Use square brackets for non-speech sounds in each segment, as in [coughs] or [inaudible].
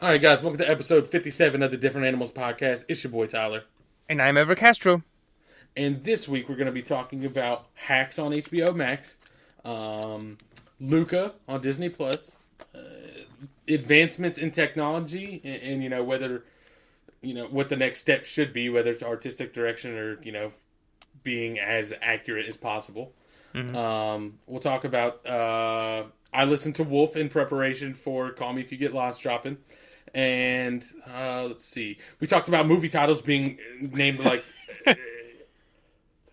All right, guys, welcome to episode 57 of the Different Animals Podcast. It's your boy Tyler. And I'm Ever Castro. And this week we're going to be talking about Hacks on HBO Max, um, Luca on Disney Plus, uh, advancements in technology, and, and, you know whether you know what the next step should be, whether it's artistic direction or you know being as accurate as possible. Mm-hmm. Um, we'll talk about. Uh, I listened to Wolf in preparation for Call Me If You Get Lost dropping, and uh, let's see, we talked about movie titles being named like.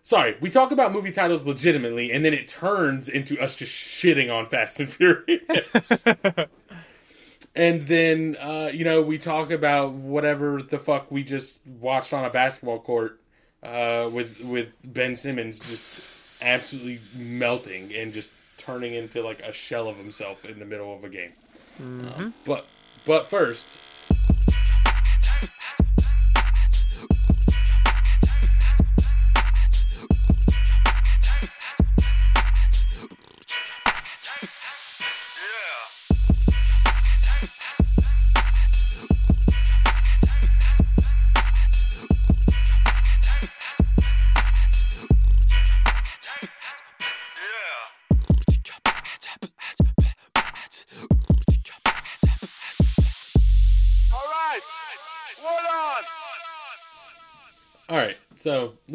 sorry, we talk about movie titles legitimately, and then it turns into us just shitting on Fast and Furious. [laughs] and then uh, you know we talk about whatever the fuck we just watched on a basketball court uh, with with Ben Simmons just absolutely melting and just turning into like a shell of himself in the middle of a game. Mm-hmm. Uh, but but first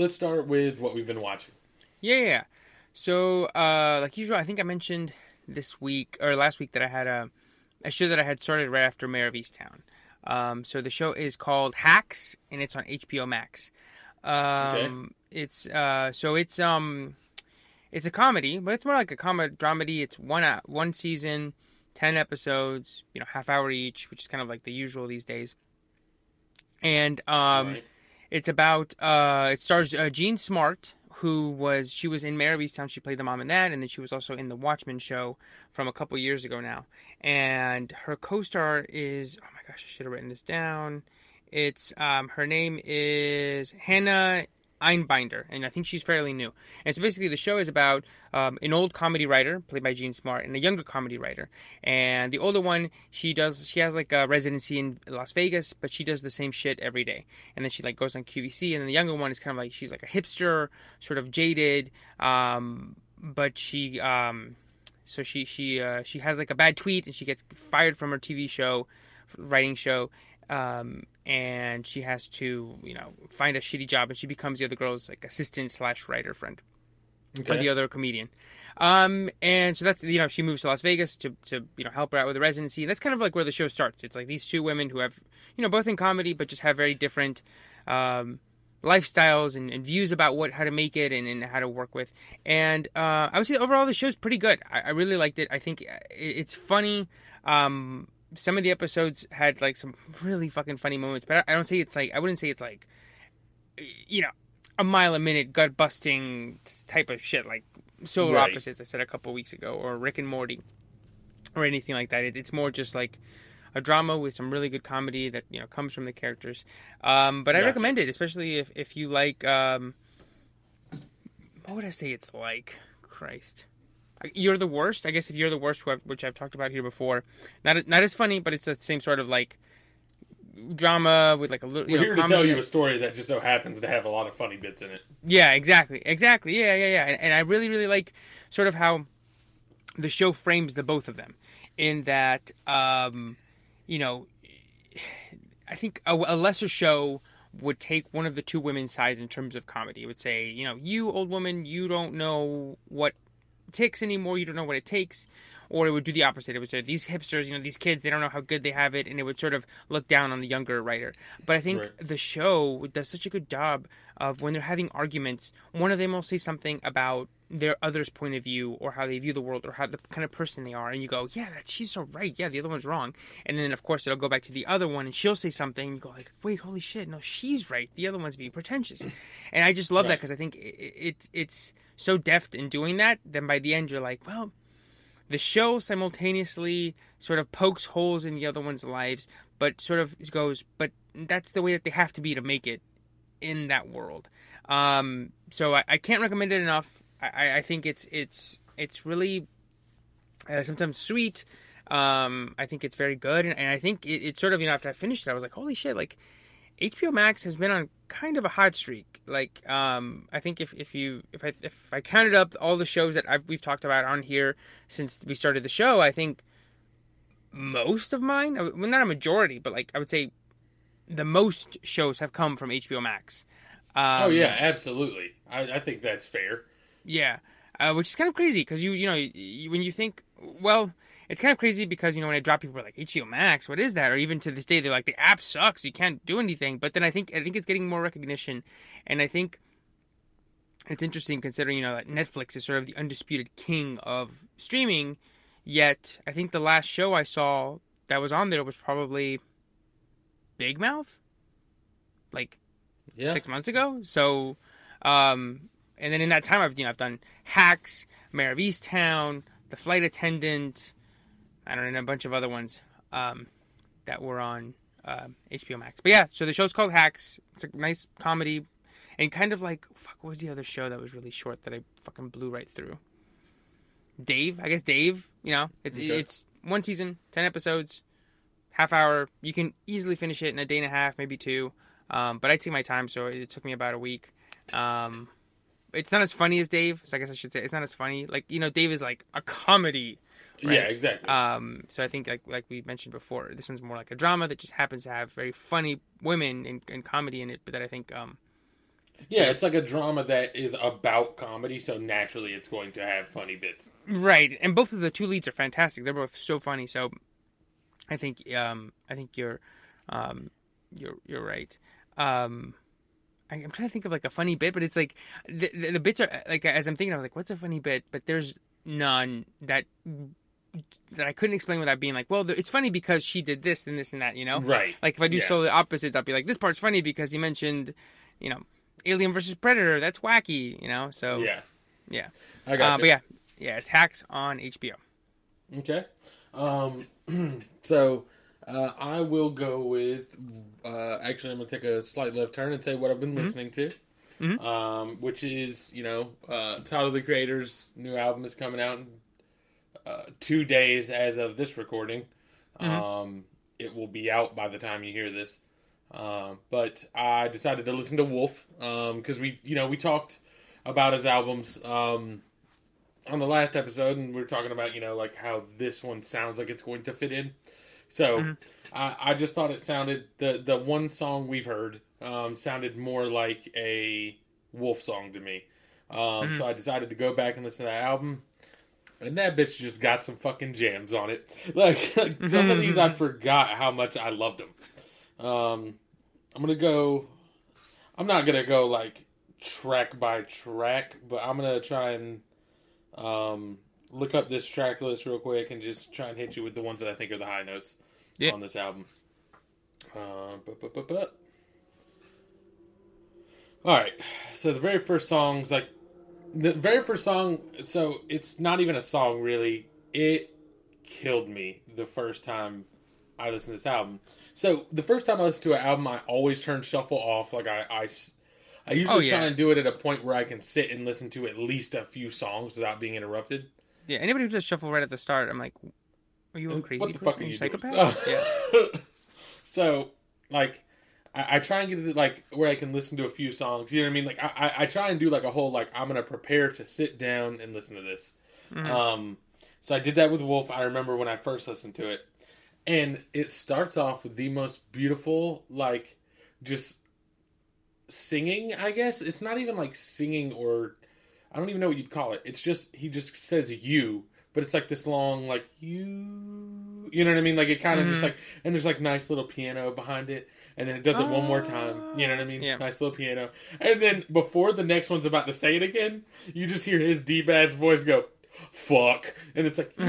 let's start with what we've been watching. Yeah, yeah. So, uh, like usual, I think I mentioned this week or last week that I had a, a show that I had started right after Mare of Easttown. Um, so the show is called Hacks, and it's on HBO Max. Um, okay. It's uh, so it's um, it's a comedy, but it's more like a comedy dramedy. It's one uh, one season, ten episodes, you know, half hour each, which is kind of like the usual these days. And um, right. It's about uh, it stars uh, Jean Smart, who was she was in Mare of Easttown. She played the mom and dad, and then she was also in the Watchmen show from a couple years ago now. And her co-star is oh my gosh, I should have written this down. It's um, her name is Hannah Einbinder, and I think she's fairly new. And so basically, the show is about um, an old comedy writer played by Jean Smart and a younger comedy writer. And the older one, she does she has like a residency in Las Vegas, but she does the same shit every day. And then she like goes on QVC, and then the younger one is kind of like she's like a hipster, sort of jaded, um, but she um, so she she uh, she has like a bad tweet, and she gets fired from her TV show, writing show. Um, and she has to, you know, find a shitty job, and she becomes the other girl's like assistant slash writer friend, okay. or the other comedian. Um, and so that's you know she moves to Las Vegas to to you know help her out with the residency. That's kind of like where the show starts. It's like these two women who have you know both in comedy, but just have very different. Um, lifestyles and, and, views about what how to make it and, and how to work with. And uh, I would say overall the show's pretty good. I, I really liked it. I think it's funny. Um, some of the episodes had like some really fucking funny moments, but I don't say it's like I wouldn't say it's like you know a mile a minute gut busting type of shit like Solar right. Opposites I said a couple weeks ago or Rick and Morty or anything like that. It, it's more just like a drama with some really good comedy that you know comes from the characters. Um, but gotcha. I recommend it, especially if if you like. Um, what would I say it's like? Christ you're the worst. I guess if you're the worst, which I've talked about here before, not not as funny, but it's the same sort of like drama with like a little. We're know, here to tell you a story that just so happens to have a lot of funny bits in it. Yeah, exactly, exactly. Yeah, yeah, yeah. And, and I really, really like sort of how the show frames the both of them, in that, um, you know, I think a, a lesser show would take one of the two women's sides in terms of comedy. It would say, you know, you old woman, you don't know what ticks anymore. You don't know what it takes. Or it would do the opposite. It would say these hipsters, you know, these kids, they don't know how good they have it, and it would sort of look down on the younger writer. But I think right. the show does such a good job of when they're having arguments, one of them will say something about their other's point of view or how they view the world or how the kind of person they are and you go yeah that she's so right yeah the other one's wrong and then of course it'll go back to the other one and she'll say something and you go like wait holy shit no she's right the other one's being pretentious and i just love right. that because i think it, it, it's so deft in doing that, then by the end you're like, well, the show simultaneously sort of pokes holes in the other one's lives, but sort of goes, but that's the way that they have to be to make it in that world. Um, so I, I, can't recommend it enough. I, I think it's it's it's really uh, sometimes sweet. Um, I think it's very good, and, and I think it, it's sort of you know after I finished it, I was like, holy shit, like HBO Max has been on kind of a hot streak. Like, um, I think if, if you if I if I counted up all the shows that I've, we've talked about on here since we started the show, I think most of mine, well, not a majority, but like I would say the most shows have come from HBO Max. Um, oh yeah, absolutely. I, I think that's fair. Yeah, uh, which is kind of crazy because you you know you, when you think well, it's kind of crazy because you know when I drop people are like HBO Max, what is that? Or even to this day they're like the app sucks, you can't do anything. But then I think I think it's getting more recognition, and I think it's interesting considering you know that Netflix is sort of the undisputed king of streaming. Yet I think the last show I saw that was on there was probably Big Mouth, like Yeah. six months ago. So, um, and then in that time, I've you know I've done Hacks, Mare of Easttown, The Flight Attendant, I don't know a bunch of other ones um, that were on um HBO Max. But yeah, so the show's called Hacks. It's a nice comedy, and kind of like fuck. What was the other show that was really short that I fucking blew right through? Dave, I guess Dave. You know, it's Okay. it's one season, ten episodes, half hour. You can easily finish it in a day and a half, maybe two. Um, but I take my time, so it took me about a week. Um, it's not as funny as Dave, so I guess I should say it's not as funny. Like you know, Dave is like a comedy. Right? Yeah, exactly. Um, so I think like like we mentioned before, this one's more like a drama that just happens to have very funny women and, and comedy in it, but that I think um yeah, it's like a drama that is about comedy, so naturally it's going to have funny bits. right, and both of the two leads are fantastic. They're both so funny. So I think um I think you're um you're you're right. Um I, I'm trying to think of like a funny bit, but it's like the, the, the bits are like as I'm thinking, I was like, what's a funny bit? But there's none that that I couldn't explain without being like, well, it's funny because she did this and this and that, you know? Right. Like if I do Yeah. Solar Opposites, I'll be like, this part's funny because he mentioned, you know, Alien versus Predator. That's wacky, you know. So Yeah. yeah. I got Uh, but yeah, yeah, it's Hacks on HBO. Okay. Um, [clears throat] so uh, I will go with. Uh, actually, I'm going to take a slight left turn and say what I've been listening to, Mhm. um, which is you know uh, Tyler the Creator's new album is coming out in uh, two days as of this recording. Mhm. Um, it will be out by the time you hear this. Um, but I decided to listen to Wolf because we you know we talked about his albums. Um, on the last episode, and we are talking about you know like how this one sounds like it's going to fit in. So Mhm. I, I just thought it sounded the the one song we've heard um, sounded more like a Wolf song to me. Um, Mhm. So I decided to go back and listen to that album. And that bitch just got some fucking jams on it. [laughs] Like, like some of these, I forgot how much I loved them. Um, I'm gonna go. I'm not gonna go like track by track, but I'm gonna try and um, look up this track list real quick and just try and hit you with the ones that I think are the high notes Yeah. on this album. Uh, but, but, but, but. All right, so the very first song's like the very first song. So it's not even a song really. It killed me the first time I listened to this album. So the first time I listen to an album, I always turn shuffle off. Like I, I usually Oh, yeah. try and do it at a point where I can sit and listen to at least a few songs without being interrupted. Yeah, anybody who does shuffle right at the start, I'm like, are you a uh, crazy what the person? fuck are you you psychopath? yeah. [laughs] so, like, I, I try and get it like where I can listen to a few songs. You know what I mean? Like, I, I, I try and do like a whole like I'm gonna prepare to sit down and listen to this. Mhm. Um, so I did that with Wolf. I remember when I first listened to it, and it starts off with the most beautiful like just singing. I guess it's not even like singing or I don't even know what you'd call it. It's just he just says you, but it's like this long like you. You know what I mean? Like it kind of just Mhm. like and there's like nice little piano behind it, and then it does it one more time. You know what I mean? Yeah. Nice little piano, and then before the next one's about to say it again, you just hear his deep ass voice go, "Fuck," and it's like. [laughs] [laughs]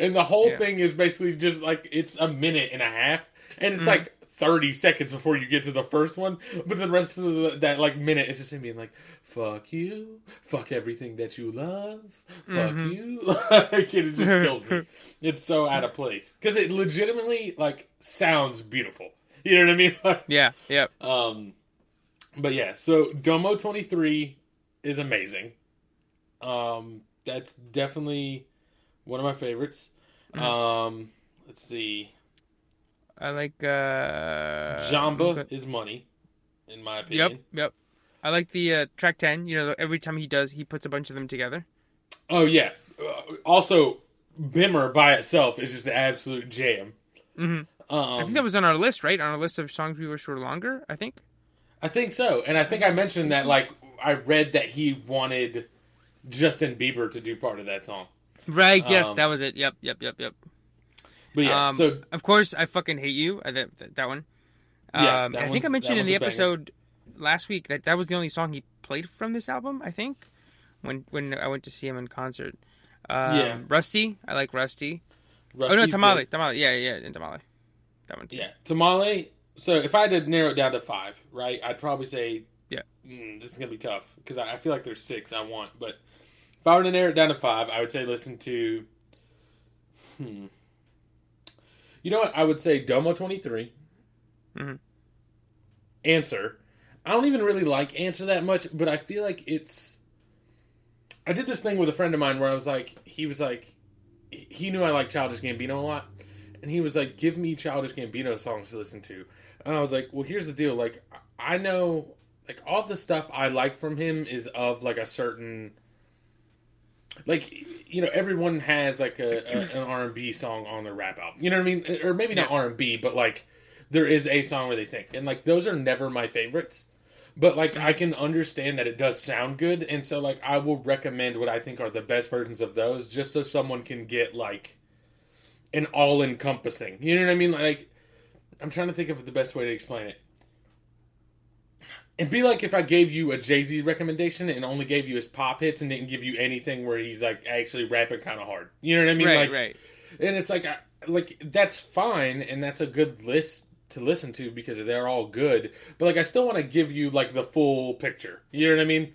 And the whole Yeah. thing is basically just like it's a minute and a half, and it's Mhm. like thirty seconds before you get to the first one. But the rest of the, that like minute is just him being like, "Fuck you, fuck everything that you love, fuck Mhm. you." [laughs] like it just kills me. [laughs] It's so out of place because it legitimately like sounds beautiful. You know what I mean? [laughs] Yeah, yep. Um, but yeah, so Domo twenty three is amazing. Um, that's definitely one of my favorites. Mhm. Um, let's see. I like uh Jamba is money, in my opinion. Yep, yep. I like the uh, track ten. You know, every time he does, he puts a bunch of them together. Oh yeah. Uh, also, Bimmer by itself is just the absolute jam. hmm Um, I think that was on our list, right? On our list of songs we wish were longer. I think. I think so, and I think I mentioned that like I read that he wanted Justin Bieber to do part of that song. Right. Yes, Um, that was it. Yep. Yep. Yep. Yep. But yeah, Um, so Of course, I fucking hate you. Uh, that, that that one. Yeah, um, that I think I mentioned in the a banger. episode last week that that was the only song he played from this album. I think when when I went to see him in concert. Um, Yeah. Rusty. I like Rusty. Rusty oh no, played- Tamale. Tamale. Yeah, yeah, and Tamale. That one too. Yeah, Tamale. So if I had to narrow it down to five, right, I'd probably say, Yeah. mm, this is gonna be tough because I, I feel like there's six I want, but if I were to narrow it down to five, I would say listen to. Hmm. You know what? I would say Domo twenty three. Mhm. Answer. I don't even really like Answer that much, but I feel like it's. I did this thing with a friend of mine where I was like, he was like, he knew I liked Childish Gambino a lot, and he was like, "Give me Childish Gambino songs to listen to." And I was like, "Well, here's the deal. Like, I know, like, all the stuff I like from him is of like a certain, like, you know, everyone has like a, a an R and B song on their rap album. You know what I mean? Or maybe not Yes. R and B, but like, there is a song where they sing, and like those are never my favorites. But like, I mm-hmm. can understand that it does sound good, and so like, I will recommend what I think are the best versions of those, just so someone can get like an all encompassing. You know what I mean? Like, I'm trying to think of the best way to explain it. It'd be like if I gave you a Jay Z recommendation and only gave you his pop hits and didn't give you anything where he's like actually rapping kind of hard. You know what I mean? right, like, right. and it's like, I- like that's fine and that's a good list to listen to because they're all good. But like, I still want to give you like the full picture. You know what I mean?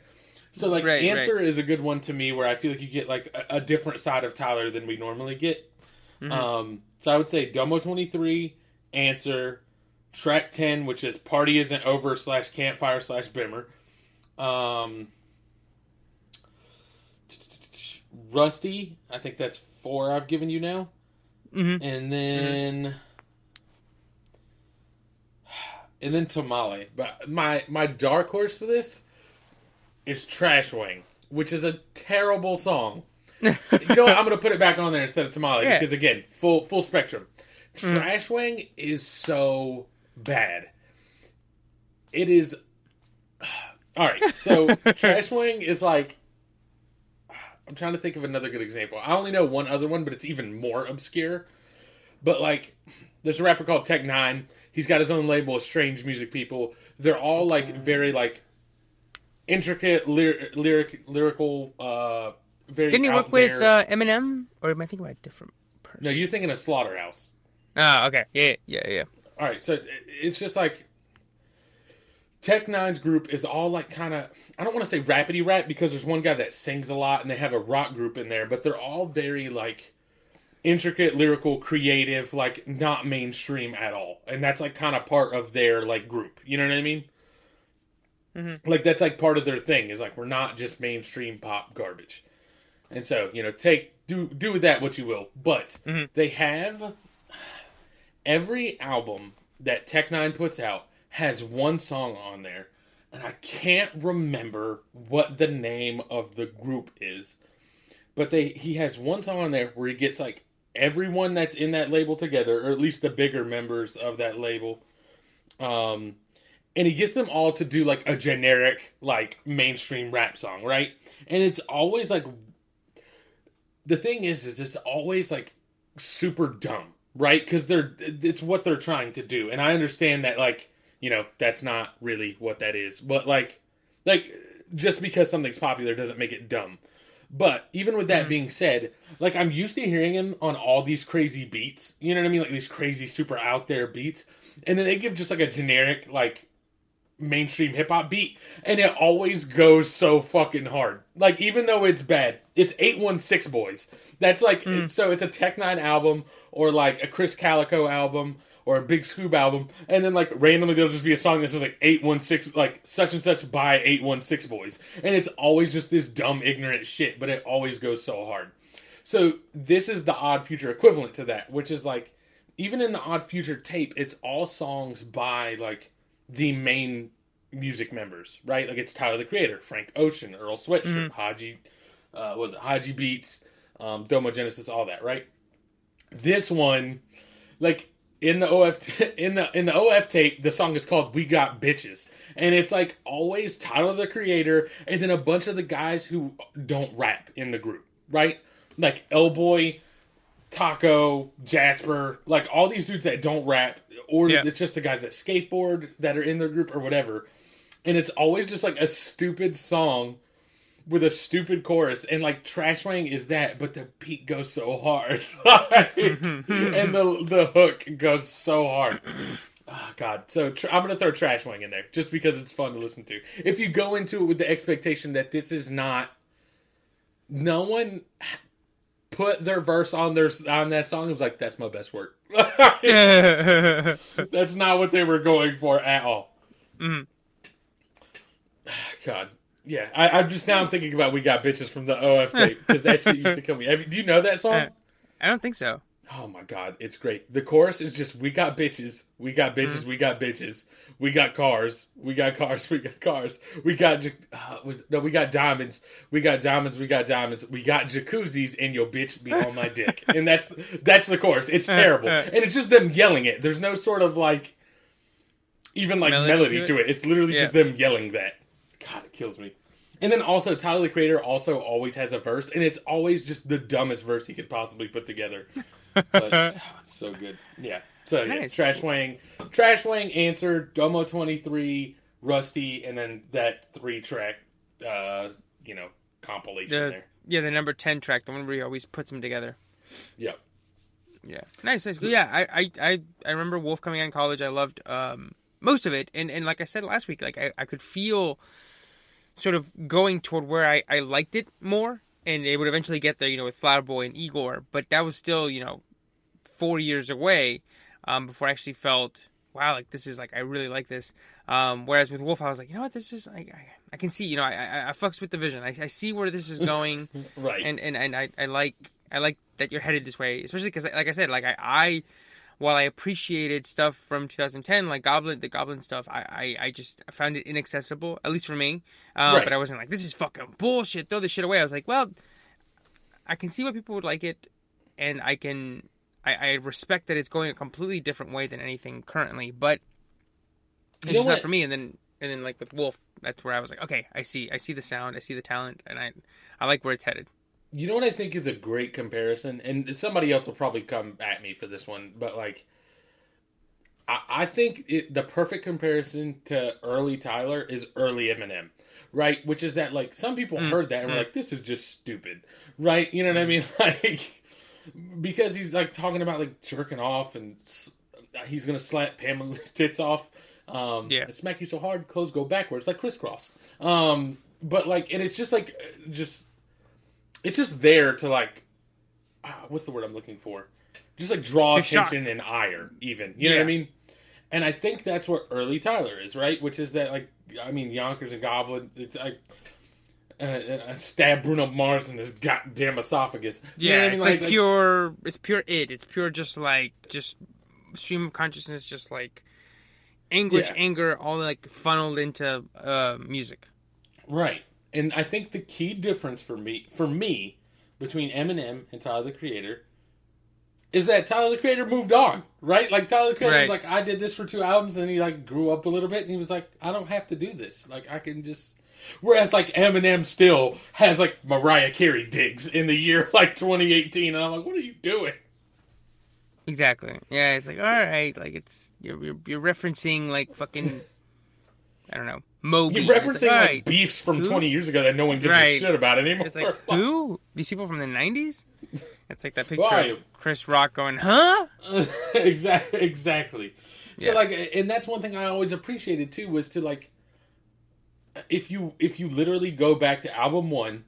So like, Right, answer is a good one to me where I feel like you get like a, a different side of Tyler than we normally get. Mhm. Um, so I would say Domo twenty three, answer, track ten, which is party isn't over slash campfire slash bimmer. Um, Rusty, I think that's four I've given you now, hmm and then. And then tamale, but my my dark horse for this is Trash Wang, which is a terrible song you know what? I'm gonna put it back on there instead of tamale [laughs] Yeah. because again, full full spectrum. Mm. Trash Wang is so bad. It is. [sighs] All right, so [laughs] Trash Wang is like. I'm trying to think of another good example. I only know one other one, but it's even more obscure. But like, there's a rapper called Tech Nine. He's got his own label, Strange Music People. They're all like very like intricate lyric, lyric lyrical. uh very Didn't he work with uh, Eminem, or am I thinking about a different person? No, you're thinking of Slaughterhouse. Ah, okay. Yeah, yeah, yeah. All right, so it's just like Tech Nine's group is all like kind of I don't want to say rapidy rap because there's one guy that sings a lot and they have a rock group in there, but they're all very like intricate, lyrical, creative, like not mainstream at all, and that's like kind of part of their like group. You know what I mean? Mhm. Like that's like part of their thing is like we're not just mainstream pop garbage, and so you know take do do with that what you will, but Mhm. they have every album that Tech Nine puts out has one song on there, and I can't remember what the name of the group is. But they he has one song on there where he gets like everyone that's in that label together, or at least the bigger members of that label. Um and he gets them all to do like a generic like mainstream rap song, right? And it's always like the thing is is it's always like super dumb, right? Cuz they're it's what they're trying to do. And I understand that like, you know, that's not really what that is. But like like just because something's popular doesn't make it dumb. But even with that Mhm. being said, like I'm used to hearing him on all these crazy beats. You know what I mean? Like these crazy, super out there beats, and then they give just like a generic, like mainstream hip hop beat, and it always goes so fucking hard. Like even though it's bad, it's eight one six boys. That's like Mm. it's, so it's a Tech Nine album or like a Krizz Kaliko album or a Big Scoob album, and then like randomly there'll just be a song that says like eight one six like such and such by eight one six boys, and it's always just this dumb ignorant shit, but it always goes so hard. So this is the Odd Future equivalent to that, which is like even in the Odd Future tape, it's all songs by like the main music members, right? Like it's Tyler the Creator, Frank Ocean, Earl Sweatshirt, Hodgy, uh, was it Hodgy Beats, um, Domo Genesis, all that, right? This one, like in the OF [laughs] in the in the OF tape, the song is called "We Got Bitches," and it's like always Tyler the Creator, and then a bunch of the guys who don't rap in the group, right? Like L-Boy, Taco, Jasper, like all these dudes that don't rap, or Yeah. it's just the guys that skateboard that are in their group or whatever. And it's always just like a stupid song with a stupid chorus, and like Trash Wang is that, but the beat goes so hard, [laughs] Like, mm-hmm. and the the hook goes so hard. Oh, [clears throat] God, so tr- I'm gonna throw Trash Wang in there just because it's fun to listen to. If you go into it with the expectation that this is not, no one put their verse on their on that song. It was like that's my best work. [laughs] [laughs] that's not what they were going for at all. Mhm. God, yeah. I, I'm just now I'm thinking about we got bitches from the OF tape because that shit used to come. Have do you know that song? I don't think so. Oh my god, it's great. The chorus is just we got bitches, we got bitches, we got bitches, we got cars, we got cars, we got cars, we got uh, no, we got diamonds, we got diamonds, we got diamonds, we got jacuzzis, and your bitch be on my dick, and that's that's the chorus. It's terrible, and it's just them yelling it. There's no sort of like even like Melody melody, to to, it. It's literally Yeah. just them yelling that. God, it kills me. And then also Tyler the Creator also always has a verse, and it's always just the dumbest verse he could possibly put together. [laughs] But oh, it's so good. Yeah. So yeah, Nice. Trash Wang, Trash Wang answered Domo twenty three, Rusty, and then that three track, uh, you know, compilation The there. yeah, the number ten track, the one where he always puts them together. Yep. Yeah, nice, nice. Yeah, I, I, I, I remember Wolf coming out in college. I loved um, most of it, and and like I said last week, like I, I could feel sort of going toward where I, I liked it more, and it would eventually get there, you know, with Flower Boy and Igor. But that was still, you know, four years away um, before I actually felt, wow, like this is like I really like this. Um, whereas with Wolf, I was like, you know what, this is like I, I can see, you know, I, I, I fucks with the vision. I, I see where this is [laughs] going Right. and and and I, I like I like that you're headed this way, especially because like I said, like I, I while I appreciated stuff from 2010, like Goblin, the Goblin stuff, I, I, I just found it inaccessible, at least for me. Um, Right. But I wasn't like, this is fucking bullshit. Throw this shit away. I was like, well, I can see why people would like it, and I can, I, I respect that it's going a completely different way than anything currently, but it's just not for me. And then, and then like with Wolf, that's where I was like, okay, I see, I see the sound, I see the talent, and I, I like where it's headed. You know what I think is a great comparison, and somebody else will probably come at me for this one, but like, I, I think it, the perfect comparison to early Tyler is early Eminem, right? Which is that like some people Mm, heard that and were mm. like, "This is just stupid," right? You know what I mean? [laughs] Like, because he's like talking about like jerking off and he's gonna slap Pamela's [laughs] tits off. Um, Yeah. Smack you so hard, clothes go backwards like crisscross. Um, but like, and it's just like, just it's just there to like ah, what's the word I'm looking for? Just like draw To shock. attention and ire, even. You know what I mean? And I think that's what early Tyler is, right? Which is that like I mean Yonkers and Goblin, it's like uh, uh, stab Bruno Mars in his goddamn esophagus. You Yeah, I mean? it's like, pure. It's pure it. It's pure just like just stream of consciousness, just like anguish, Yeah. anger, all like funneled into uh, music. Right. And I think the key difference for me for me between Eminem and Tyler the Creator is that Tyler the Creator moved on, right? Like Tyler the Creator was like, I did this for two albums, and he like grew up a little bit, and he was like, I don't have to do this. Like I can just. Whereas like Eminem still has like Mariah Carey digs in the year [laughs] like 2018, and I'm like, what are you doing? Exactly. Yeah, it's like all right, like it's you're you're, you're referencing like fucking [laughs] I don't know Moby. You're referencing like, all like beefs from Who? 20 years ago that no one gives Right. a shit about anymore. It's like who? These people from the '90s? It's like that picture of? Chris Rock going, "Huh?" [laughs] exactly exactly so Yeah. like and that's one thing i always appreciated too was to like if you if you literally go back to album one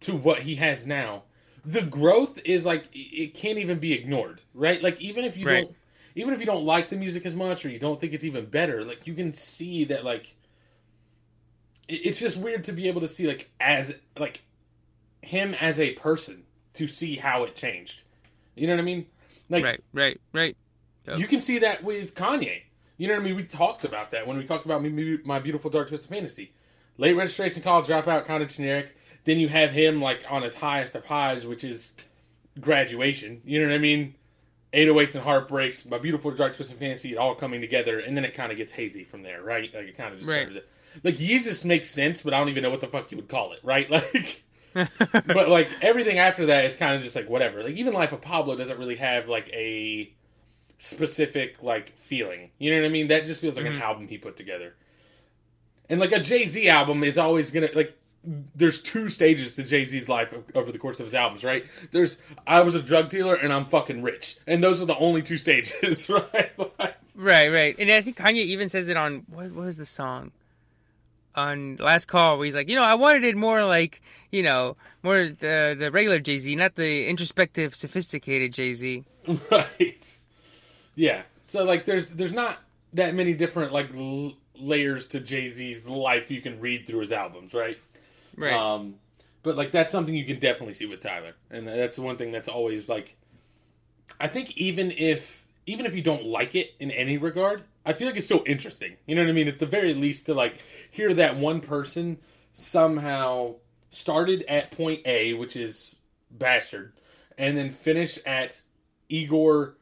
to what he has now the growth is like it- can't even be ignored right like even if you Right. don't even if you don't like the music as much or you don't think it's even better, like you can see that like it's just weird to be able to see like as like him as a person to see how it changed. You know what I mean? Like right, right, right. Yep. you can see that with Kanye. You know what I mean? We talked about that when we talked about my beautiful dark twisted fantasy. Late registration, college dropout, kind of generic. Then you have him like on his highest of highs, which is graduation. You know what I mean? 808s and heartbreaks, my beautiful dark twisted fantasy, it all coming together, and then it kind of gets hazy from there, right? Like it kind of just Right. turns it. Like Jesus makes sense, but I don't even know what the fuck you would call it, right? [laughs] Like [laughs] but like everything after that is kind of just like whatever. Like even Life of Pablo doesn't really have like a specific like feeling. You know what I mean? That just feels like an Mhm. album he put together. And like a Jay Z album is always gonna like. There's two stages to Jay Z's life over the course of his albums, right? There's I was a drug dealer and I'm fucking rich, and those are the only two [laughs] stages, right? Like, Right, right. And I think Kanye even says it on what what was the song? On last call where he's like, you know, I wanted it more like, you know, more the the regular Jay Z, not the introspective, sophisticated Jay Z. [laughs] right yeah so like there's there's not that many different like l- layers to jay-z's life you can read through his albums right Right. um but like that's something you can definitely see with tyler and that's one thing that's always like i think even if even if you don't like it in any regard i feel like it's still interesting you know what i mean at the very least to like hear that one person somehow started at point a which is bastard and then finish at igor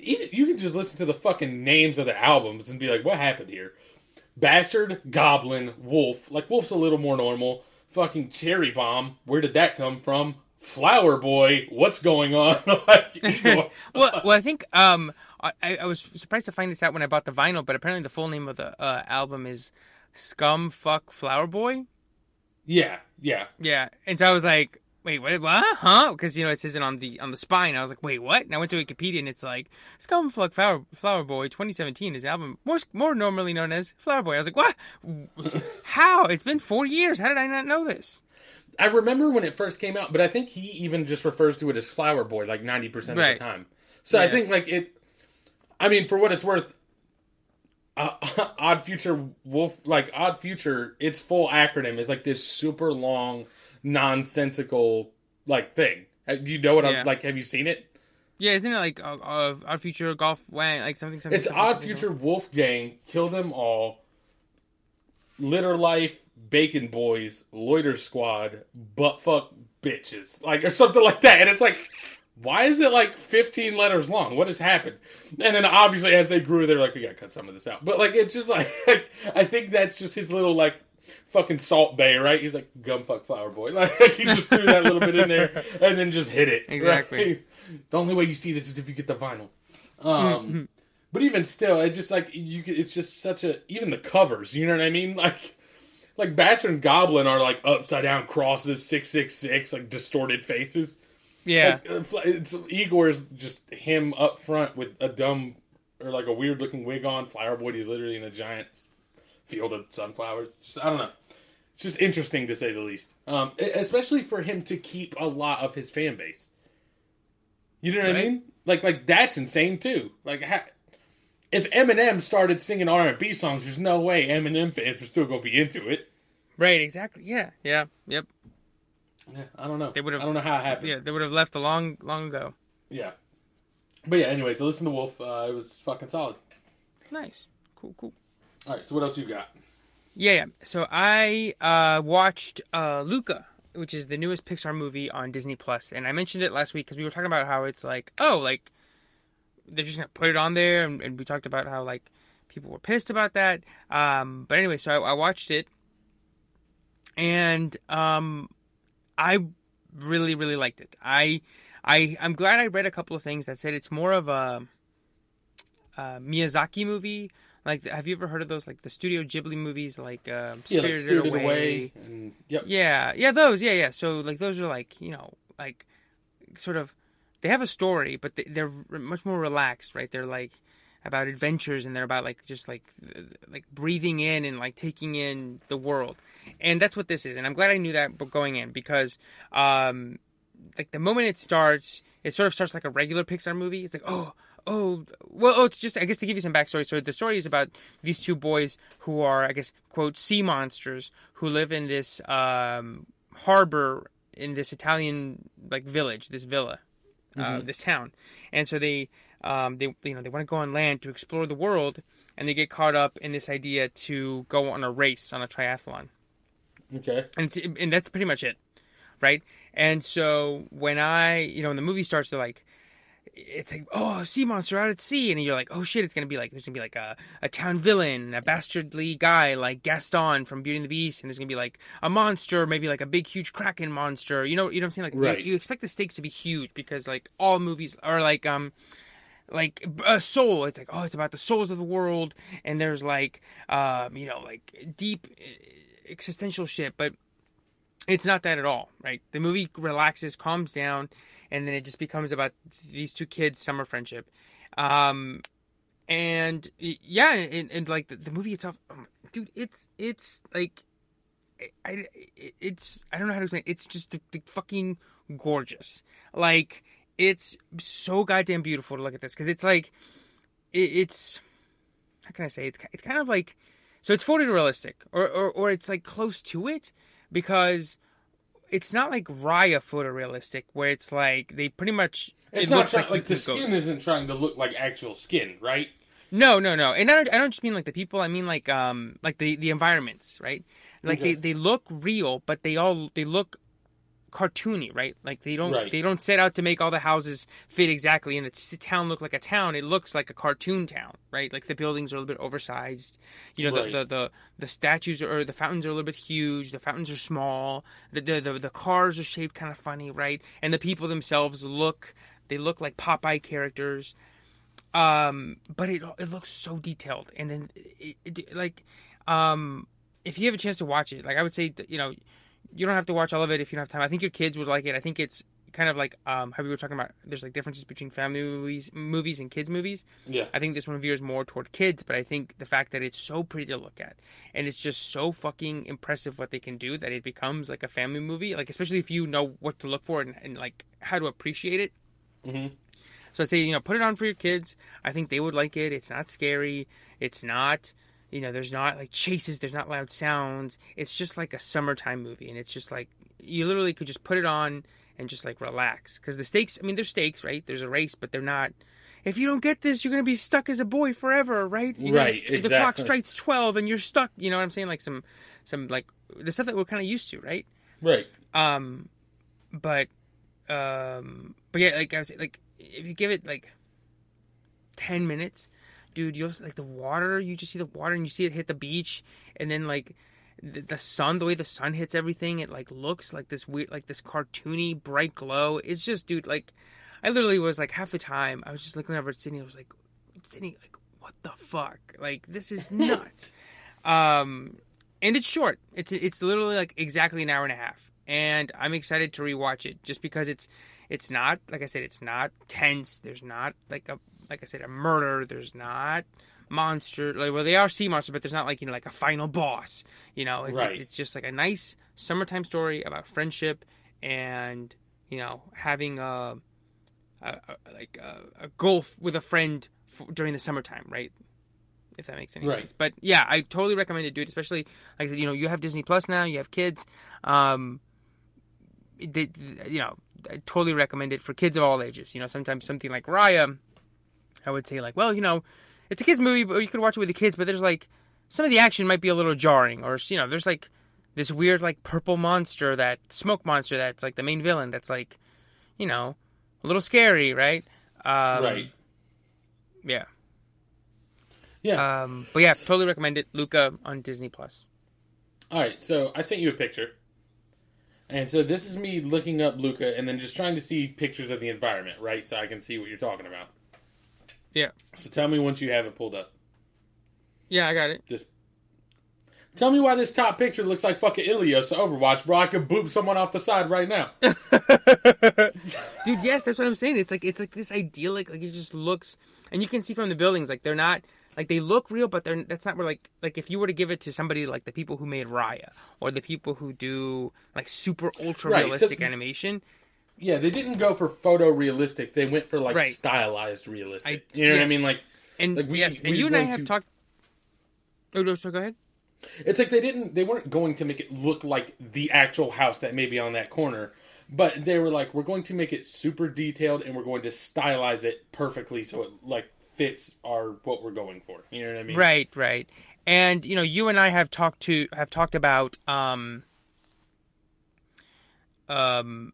even, you can just listen to the fucking names of the albums and be like, what happened here? Bastard, Goblin, Wolf. Like, Wolf's a little more normal. Fucking Cherry Bomb. Where did that come from? Flower Boy. What's going on? [laughs] [laughs] well, well, I think um, I, I was surprised to find this out when I bought the vinyl, but apparently the full name of the uh, album is Scum Fuck Flower Boy. yeah, yeah. Yeah, and so I was like, wait, what? What? Huh? Because you know it says it on the on the spine. I was like, wait, what? And I went to Wikipedia and it's like Scum Fuck Flower Flower Boy 2017. His album more more normally known as Flower Boy. I was like, what? [laughs] How? It's been four years. How did I not know this? I remember when it first came out, but I think he even just refers to it as Flower Boy like 90% of Right. the time. So I think, like, it. I mean, for what it's worth, uh, [laughs] Odd Future Wolf, like, Odd Future, its full acronym is like this super long, nonsensical, like, thing. Do you know what Yeah. I'm like? Have you seen it? Yeah, isn't it like uh, uh, Odd Future Golf Wang like something something? It's something, Odd something, Future Wolfgang, Kill Them All, Litter Life, Bacon Boys, Loiter Squad, Buttfuck Bitches, like or something like that. And it's like, why is it like 15 letters long? What has happened? And then obviously as they grew, they're like, we gotta cut some of this out. But like, it's just like, [laughs] like I think that's just his little like fucking Salt Bae, right? He's like gumfuck flower boy. [laughs] Like he just threw that little bit in there [laughs] and then just hit it. Exactly. right? The only way you see this is if you get the vinyl. Um, but even still, it just like you. It's just such a even the covers. You know what I mean? Like, like Bastard and Goblin are like upside down crosses, six six six, like distorted faces. Yeah, Like, uh, it's, Igor's just him up front with a dumb or like a weird looking wig on. Flower Boy, he's literally in a giant field of sunflowers. Just, I don't know. It's just interesting to say the least. Um, especially for him to keep a lot of his fan base. You know what I mean? Like, like that's insane too. Like, ha- if Eminem started singing R and B songs, there's no way Eminem fans are still gonna be into it. right, exactly. Yeah, yeah, yep. Yeah, I don't know. They would've- I don't know how it happened. Yeah, they would have left a long, long ago. Yeah. But yeah, anyway, so listen to Wolf. Uh, it was fucking solid. Nice, cool, cool. All right, so what else you got? Yeah, yeah. So I uh, watched uh, Luca, which is the newest Pixar movie on Disney Plus, and I mentioned it last week because we were talking about how it's like, oh, like they're just gonna put it on there, and, and we talked about how like people were pissed about that. Um, but anyway, so I, I watched it, and um, I really, really liked it. I, I, I'm glad I read a couple of things that said it's more of a, a Miyazaki movie. Like, have you ever heard of those, like the Studio Ghibli movies, like uh, Yeah, Spirited, like Spirited Away? Away. and yep. Yeah, yeah, those, yeah, yeah. So like those are like you know like sort of they have a story, but they, they're much more relaxed, right? They're like about adventures and they're about like just like like breathing in and like taking in the world, and that's what this is. And I'm glad I knew that going in because um like the moment it starts, it sort of starts like a regular Pixar movie. It's like oh oh well oh, it's just i guess to give you some backstory so the story is about these two boys who are i guess quote sea monsters who live in this um, harbor in this italian like village this villa uh, Mhm. this town and so they um, they you know they want to go on land to explore the world and they get caught up in this idea to go on a race on a triathlon Okay. and and that's pretty much it, right? And so when I, you know, when the movie starts, they're like, it's like, oh, sea monster out at sea, and you're like, oh shit, it's gonna be like, there's gonna be like a, a town villain, a bastardly guy like Gaston from Beauty and the Beast, and there's gonna be like a monster, maybe like a big huge kraken monster, you know, you know what I'm saying? Like, you- Right. you, expect the stakes to be huge because like all movies are like, um. Like a soul, it's like oh, it's about the souls of the world, and there's like, um, you know, like deep uh, existential shit. But it's not that at all, right? The movie relaxes, calms down, and then it just becomes about these two kids' summer friendship. Um, and yeah, and, and like the, the movie itself, um, dude, it's it's like, I, I it's I don't know how to explain. It. It's just the, the fucking gorgeous. Like it's so goddamn beautiful to look at this because it's like, it, it's how can I say? It's it's kind of like, so it's photorealistic, or or or it's like close to it because it's not like Raya photorealistic where it's like they pretty much It's it not looks try- like, like, the could go- skin isn't trying to look like actual skin, right? No, no, no. And I don't, I don't just mean like the people. I mean like um like the the environments, right? Like Okay. they they look real, but they all they look cartoony, right? Like they don't Right. they don't set out to make all the houses fit exactly and the town look like a town. It looks like a cartoon town, right? Like the buildings are a little bit oversized. You know, Right. the, the the the statues are, or the fountains are a little bit huge. The fountains are small. The the the, the cars are shaped kind of funny, right? And the people themselves look they look like Popeye characters um but it it looks so detailed and then it, it, like um if you have a chance to watch it like i would say you know you don't have to watch all of it if you don't have time i think your kids would like it i think it's kind of like um how we were talking about there's like differences between family movies movies and kids movies Yeah. i think this one veers more toward kids but i think the fact that it's so pretty to look at and it's just so fucking impressive what they can do that it becomes like a family movie like especially if you know what to look for and, and like how to appreciate it Mhm. so I'd say, you know, put it on for your kids. I think they would like it. It's not scary. It's not, you know, there's not like chases, there's not loud sounds. It's just like a summertime movie. And it's just like, you literally could just put it on and just like relax. Because the stakes, I mean, there's stakes, right? There's a race, but they're not. If you don't get this, you're going to be stuck as a boy forever, right? You know, Right, it's- The clock strikes 12 and you're stuck. You know what I'm saying? Like some, some like the stuff that we're kind of used to, right? Right. Um, but, um, but yeah, like I was like, if you give it like ten minutes, dude, you'll like the water. You just see the water and you see it hit the beach, and then like the, the sun, the way the sun hits everything, it like looks like this weird, like this cartoony bright glow. It's just, dude, like I literally was like half the time I was just looking over at Sydney. I was like, Sydney, like what the fuck? Like this is [laughs] nuts. um, and it's short. It's it's literally like exactly an hour and a half, and I'm excited to rewatch it just because it's it's not like I said, it's not tense. There's not like a like I said a murder. There's not monster like well they are sea monsters, but there's not like you know like a final boss. You know, it, Right. it's, it's just like a nice summertime story about friendship and you know having a, a, a like a, a golf with a friend f- during the summertime, right? If that makes any Right. sense. But yeah, I totally recommend it, dude. Especially like I said, you know, you have Disney Plus now, you have kids. Um, they, you know, I totally recommend it for kids of all ages. You know, sometimes something like Raya, I would say like, well, you know, it's a kids movie, but you could watch it with the kids. But there's like some of the action might be a little jarring, or you know, there's like this weird like purple monster that smoke monster that's like the main villain. That's like, you know, a little scary, right? Um, right. Yeah. Yeah. Um, but yeah, totally recommend it. Luca on Disney Plus. All right, so I sent you a picture, and so this is me looking up Luca and then just trying to see pictures of the environment, right? So I can see what you're talking about. Yeah. So tell me once you have it pulled up. Yeah, I got it. Just tell me why this top picture looks like fucking Ilios Overwatch, bro. I could boop someone off the side right now. [laughs] [laughs] Dude, yes, that's what I'm saying. It's like it's like this idyllic, like it just looks, and you can see from the buildings, like they're not like they look real, but they're that's not where like like if you were to give it to somebody like the people who made Raya or the people who do like super ultra Right, so- realistic animation, yeah, they didn't go for photorealistic. They went for like Right. stylized realistic. I- you know what I mean? Like And Like, we- yes, and you and I have to- talked. Oh no, so go ahead. it's like they didn't they weren't going to make it look like the actual house that may be on that corner. But they were like, we're going to make it super detailed and we're going to stylize it perfectly so it like fits our what we're going for. You know what I mean? Right, right. And you know, you and I have talked to have talked about um um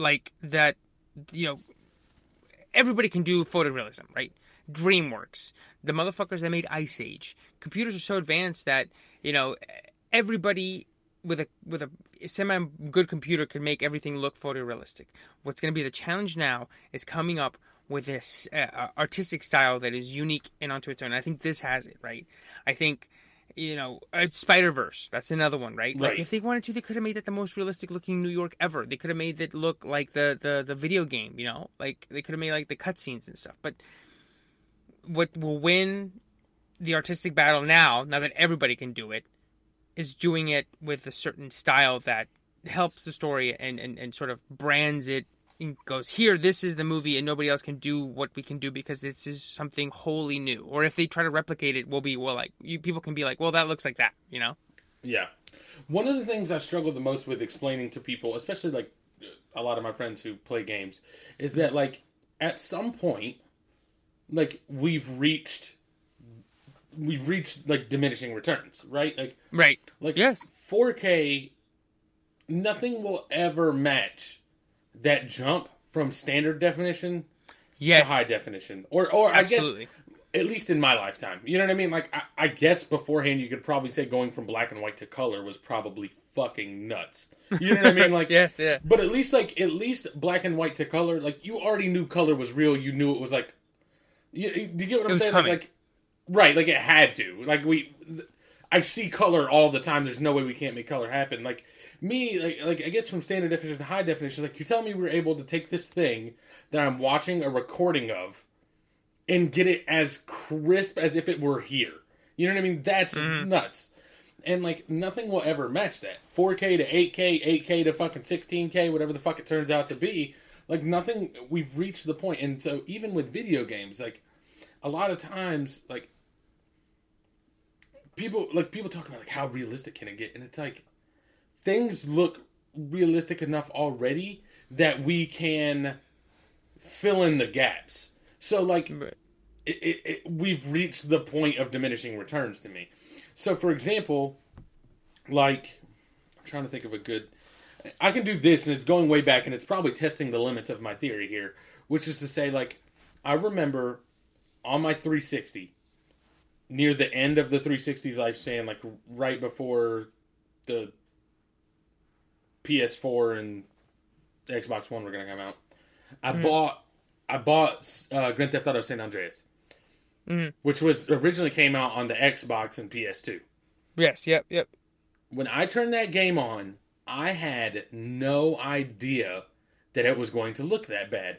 like that you know everybody can do photorealism, right? DreamWorks, the motherfuckers that made Ice Age. Computers are so advanced that, you know, everybody with a with a semi good computer can make everything look photorealistic. What's going to be the challenge now is coming up with this uh, artistic style that is unique and onto its own. I think this has it, right? I think you know, uh, Spider Verse. That's another one, right? Like if they wanted to, they could have made that the most realistic looking New York ever. They could have made it look like the the the video game, you know, like they could have made like the cutscenes and stuff. But what will win the artistic battle now, now that everybody can do it, is doing it with a certain style that helps the story and and, and sort of brands it and goes here this is the movie and nobody else can do what we can do because this is something wholly new or if they try to replicate it we'll be well like you people can be like well that looks like that you know Yeah. One of the things I struggle the most with explaining to people, especially like a lot of my friends who play games, is that like at some point, like we've reached, we've reached like diminishing returns, right? Like, right like Yes. 4K, nothing will ever match that jump from standard definition yes to high definition, or or I guess at least in my lifetime. You know what I mean? Like, I, I guess beforehand you could probably say going from black and white to color was probably fucking nuts. You know what I mean? [laughs] Like, yes yeah but at least like at least black and white to color, like you already knew color was real. You knew it was like, you, you- you get what I'm saying? Like, like, right? Like it had to. Like we, I see color all the time. There's no way we can't make color happen. Like me, like like I guess from standard definition to high definition, like you tell me we're able to take this thing that I'm watching a recording of and get it as crisp as if it were here. You know what I mean? That's mm-hmm. nuts. And like nothing will ever match that. 4K to 8K, 8K to fucking 16K, whatever the fuck it turns out to be. Like nothing we've reached the point. And so even with video games, like a lot of times like people like people talk about like how realistic can it get and it's like things look realistic enough already that we can fill in the gaps. So like Right. it, it, it, we've reached the point of diminishing returns to me. So, for example, like I'm trying to think of a good. I can do this, and it's going way back, and it's probably testing the limits of my theory here, which is to say, like, I remember on my 360, near the end of the 360's lifespan, like right before the PS4 and Xbox One were going to come out, I bought I bought uh, Grand Theft Auto San Andreas, Mhm. which was originally came out on the Xbox and PS2. yes yep yep When I turned that game on, I had no idea that it was going to look that bad.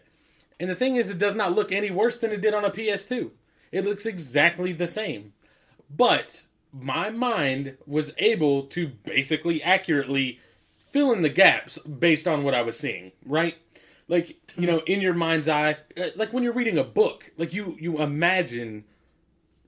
And the thing is, it does not look any worse than it did on a PS2. It looks exactly the same. But my mind was able to basically accurately fill in the gaps based on what I was seeing, right? Like, you know, in your mind's eye, uh, like when you're reading a book, like you you imagine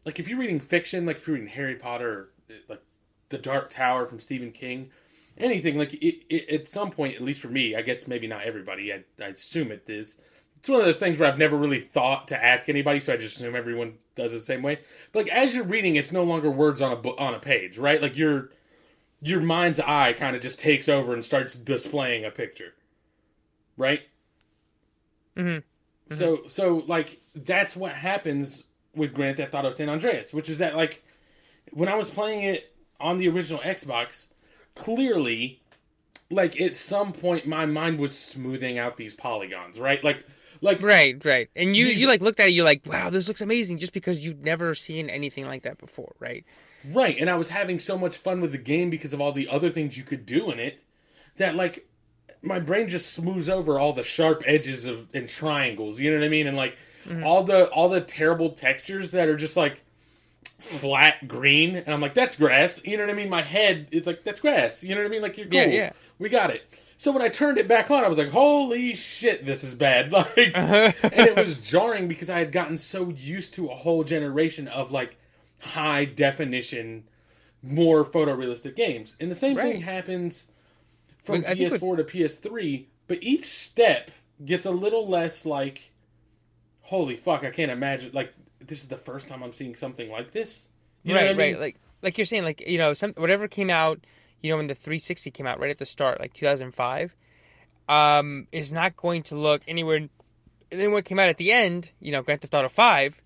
like if you're reading fiction, like if you're reading Harry Potter uh, like The Dark Tower from Stephen King, anything like it, it, at some point, at least for me, I guess maybe not everybody. I, I assume it is. It's one of those things where I've never really thought to ask anybody, so I just assume everyone does it the same way. But like as you're reading, it's no longer words on a book on a page, right? Like your your mind's eye kind of just takes over and starts displaying a picture, right? Mm-hmm. So so like that's what happens with Grand Theft Auto San Andreas, which is that like when I was playing it on the original Xbox, clearly like at some point my mind was smoothing out these polygons, right? Like like right right and you you like looked at it you're like wow this looks amazing just because you've never seen anything like that before right Right, and I was having so much fun with the game because of all the other things you could do in it that like my brain just smooths over all the sharp edges of and triangles, you know what I mean? And like mm-hmm. all the all the terrible textures that are just like flat green and I'm like that's grass, you know what I mean? My head is like that's grass, you know what I mean? Like you're cool. Yeah, yeah. We got it. So when I turned it back on, I was like, "Holy shit, this is bad!" [laughs] Like, [laughs] and it was jarring because I had gotten so used to a whole generation of like high definition, more photorealistic games. And the same Right. thing happens from But PS4 to PS3, but each step gets a little less like, "Holy fuck, I can't imagine!" Like, this is the first time I'm seeing something like this. You know right, what I mean? right. Like like you're saying, like you know, some whatever came out, you know, when the 360 came out right at the start, like 2005, um, is not going to look anywhere. And then what came out at the end, you know, Grand Theft Auto 5,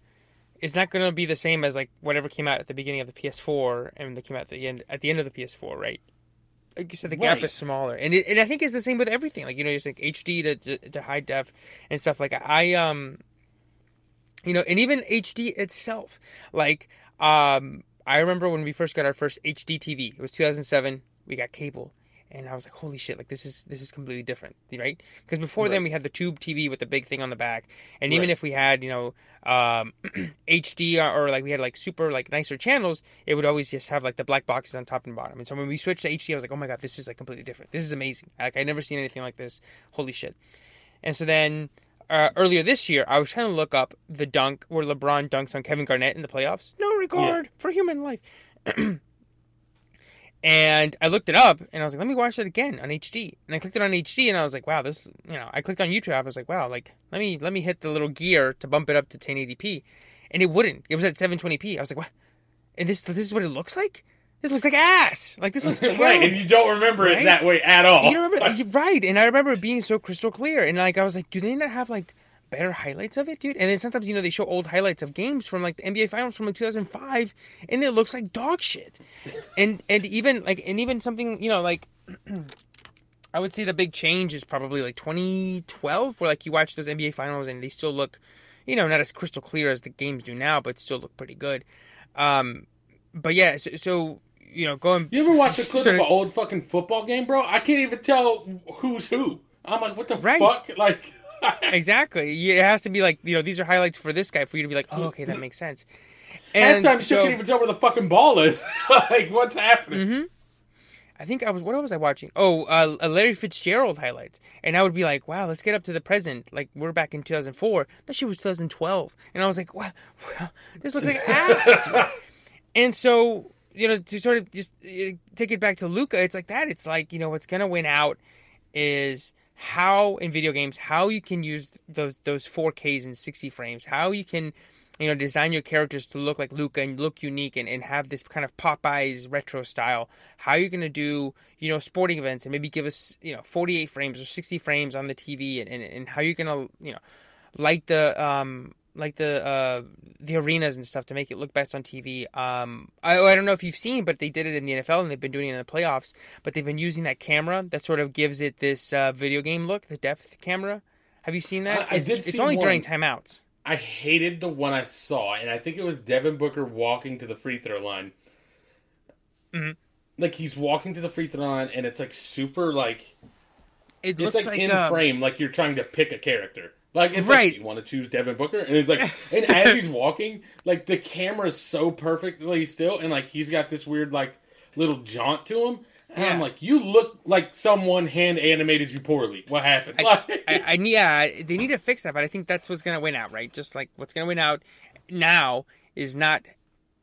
is not going to be the same as like whatever came out at the beginning of the PS4 and that came out at the end at the end of the PS4, right? Like you said, the gap Right. is smaller, and it, and I think it's the same with everything. Like you know, just like HD to, to to high def and stuff. Like I um, you know, and even HD itself. Like um, I remember when we first got our first HD TV. It was 2007. We got cable, and I was like, "Holy shit! Like this is this is completely different, right?" Because before then we had the tube TV with the big thing on the back, and even Right. if we had you know um, [clears throat] HD or, or like we had like super like nicer channels, it would always just have like the black boxes on top and bottom. And so when we switched to HD, I was like, "Oh my god, this is like completely different. This is amazing. Like I never seen anything like this. Holy shit!" And so then uh, earlier this year, I was trying to look up the dunk where LeBron dunks on Kevin Garnett in the playoffs. No regard for human life. [clears throat] and I looked it up, and I was like, let me watch it again on HD. And I clicked it on HD, and I was like, wow, this, you know, I clicked on YouTube. I was like, wow, like let me let me hit the little gear to bump it up to 1080p, and it wouldn't. It was at 720p. I was like, what? And this this is what it looks like. This looks like ass. Like this looks terrible. [laughs] right, and you don't remember Right? it that way at all. You remember, you're [laughs] right? And I remember it being so crystal clear. And like, I was like, do they not have like better highlights of it, dude? And then sometimes you know they show old highlights of games from like the NBA Finals from like 2005, and it looks like dog shit. And and even like and even something you know like. [clears throat] I would say the big change is probably like 2012, where like you watch those NBA finals and they still look, you know, not as crystal clear as the games do now, but still look pretty good. Um, but yeah, so, so you know, going You ever watch a clip Sort of of- an old fucking football game, bro? I can't even tell who's who. I'm like, what the Right. fuck? Like, Exactly. It has to be like you know these are highlights for this guy for you to be like, oh, okay, that makes sense. And halftime, you so can't even tell where the fucking ball is. [laughs] like, what's happening? Mm-hmm. I think I was what was I watching? Oh, uh, uh, Larry Fitzgerald highlights, and I would be like, wow, let's get up to the present. Like we're back in 2004. That shit was 2012, and I was like, wow, wow this looks like ass. [laughs] and so you know to sort of just uh, take it back to Luca, it's like that. It's like you know what's gonna win out is how in video games how you can use those those 4Ks and 60 frames, how you can you know design your characters to look like Luca and look unique and, and have this kind of Popeyes retro style. How you're gonna do you know sporting events and maybe give us you know 48 frames or 60 frames on the TV and, and, and how you're gonna you know light the um like the uh the arenas and stuff to make it look best on TV. Um, I, I don't know if you've seen, but they did it in the NFL and they've been doing it in the playoffs. But they've been using that camera that sort of gives it this uh, video game look, the depth camera. Have you seen that? I- I it's did it's only during timeouts. I hated the one I saw, and I think it was Devin Booker walking to the free throw line. Mhm. Like he's walking to the free throw line, and it's like super like It it's looks like, like, in uh, frame, like you're trying to pick a character. Like it's Right. like you want to choose Devin Booker, and it's like, and as he's walking, like the camera's so perfectly still, and like he's got this weird like little jaunt to him. And I'm like, you look like someone hand animated you poorly. What happened? I, Like- I, I yeah, they need to fix that, but I think that's what's gonna win out, right? Just like what's gonna win out now is not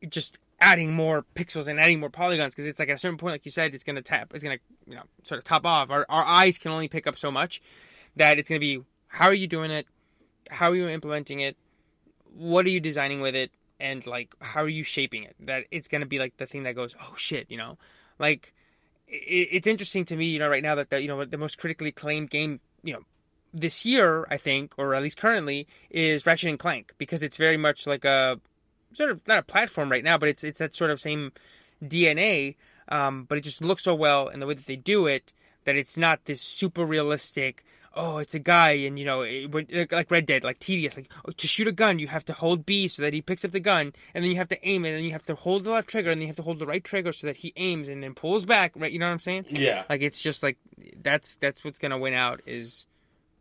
just adding more pixels and adding more polygons because it's like at a certain point, like you said, it's gonna tap, it's gonna you know sort of top off. Our our eyes can only pick up so much that it's gonna be how are you doing it, how are you implementing it, what are you designing with it, and like how are you shaping it? That it's gonna be like the thing that goes, oh shit, you know, like it, it's interesting to me, you know, right now that the, you know the most critically acclaimed game, you know, this year I think, or at least currently, is Ratchet and Clank because it's very much like a sort of not a platform right now, but it's it's that sort of same DNA. Um, but it just looks so well in the way that they do it that it's not this super realistic. Oh, it's a guy, and you know, it, like Red Dead, like tedious. Like oh, to shoot a gun, you have to hold B so that he picks up the gun, and then you have to aim it, and then you have to hold the left trigger, and then you have to hold the right trigger so that he aims and then pulls back. Right? You know what I'm saying? yeah. Like it's just like that's that's what's gonna win out is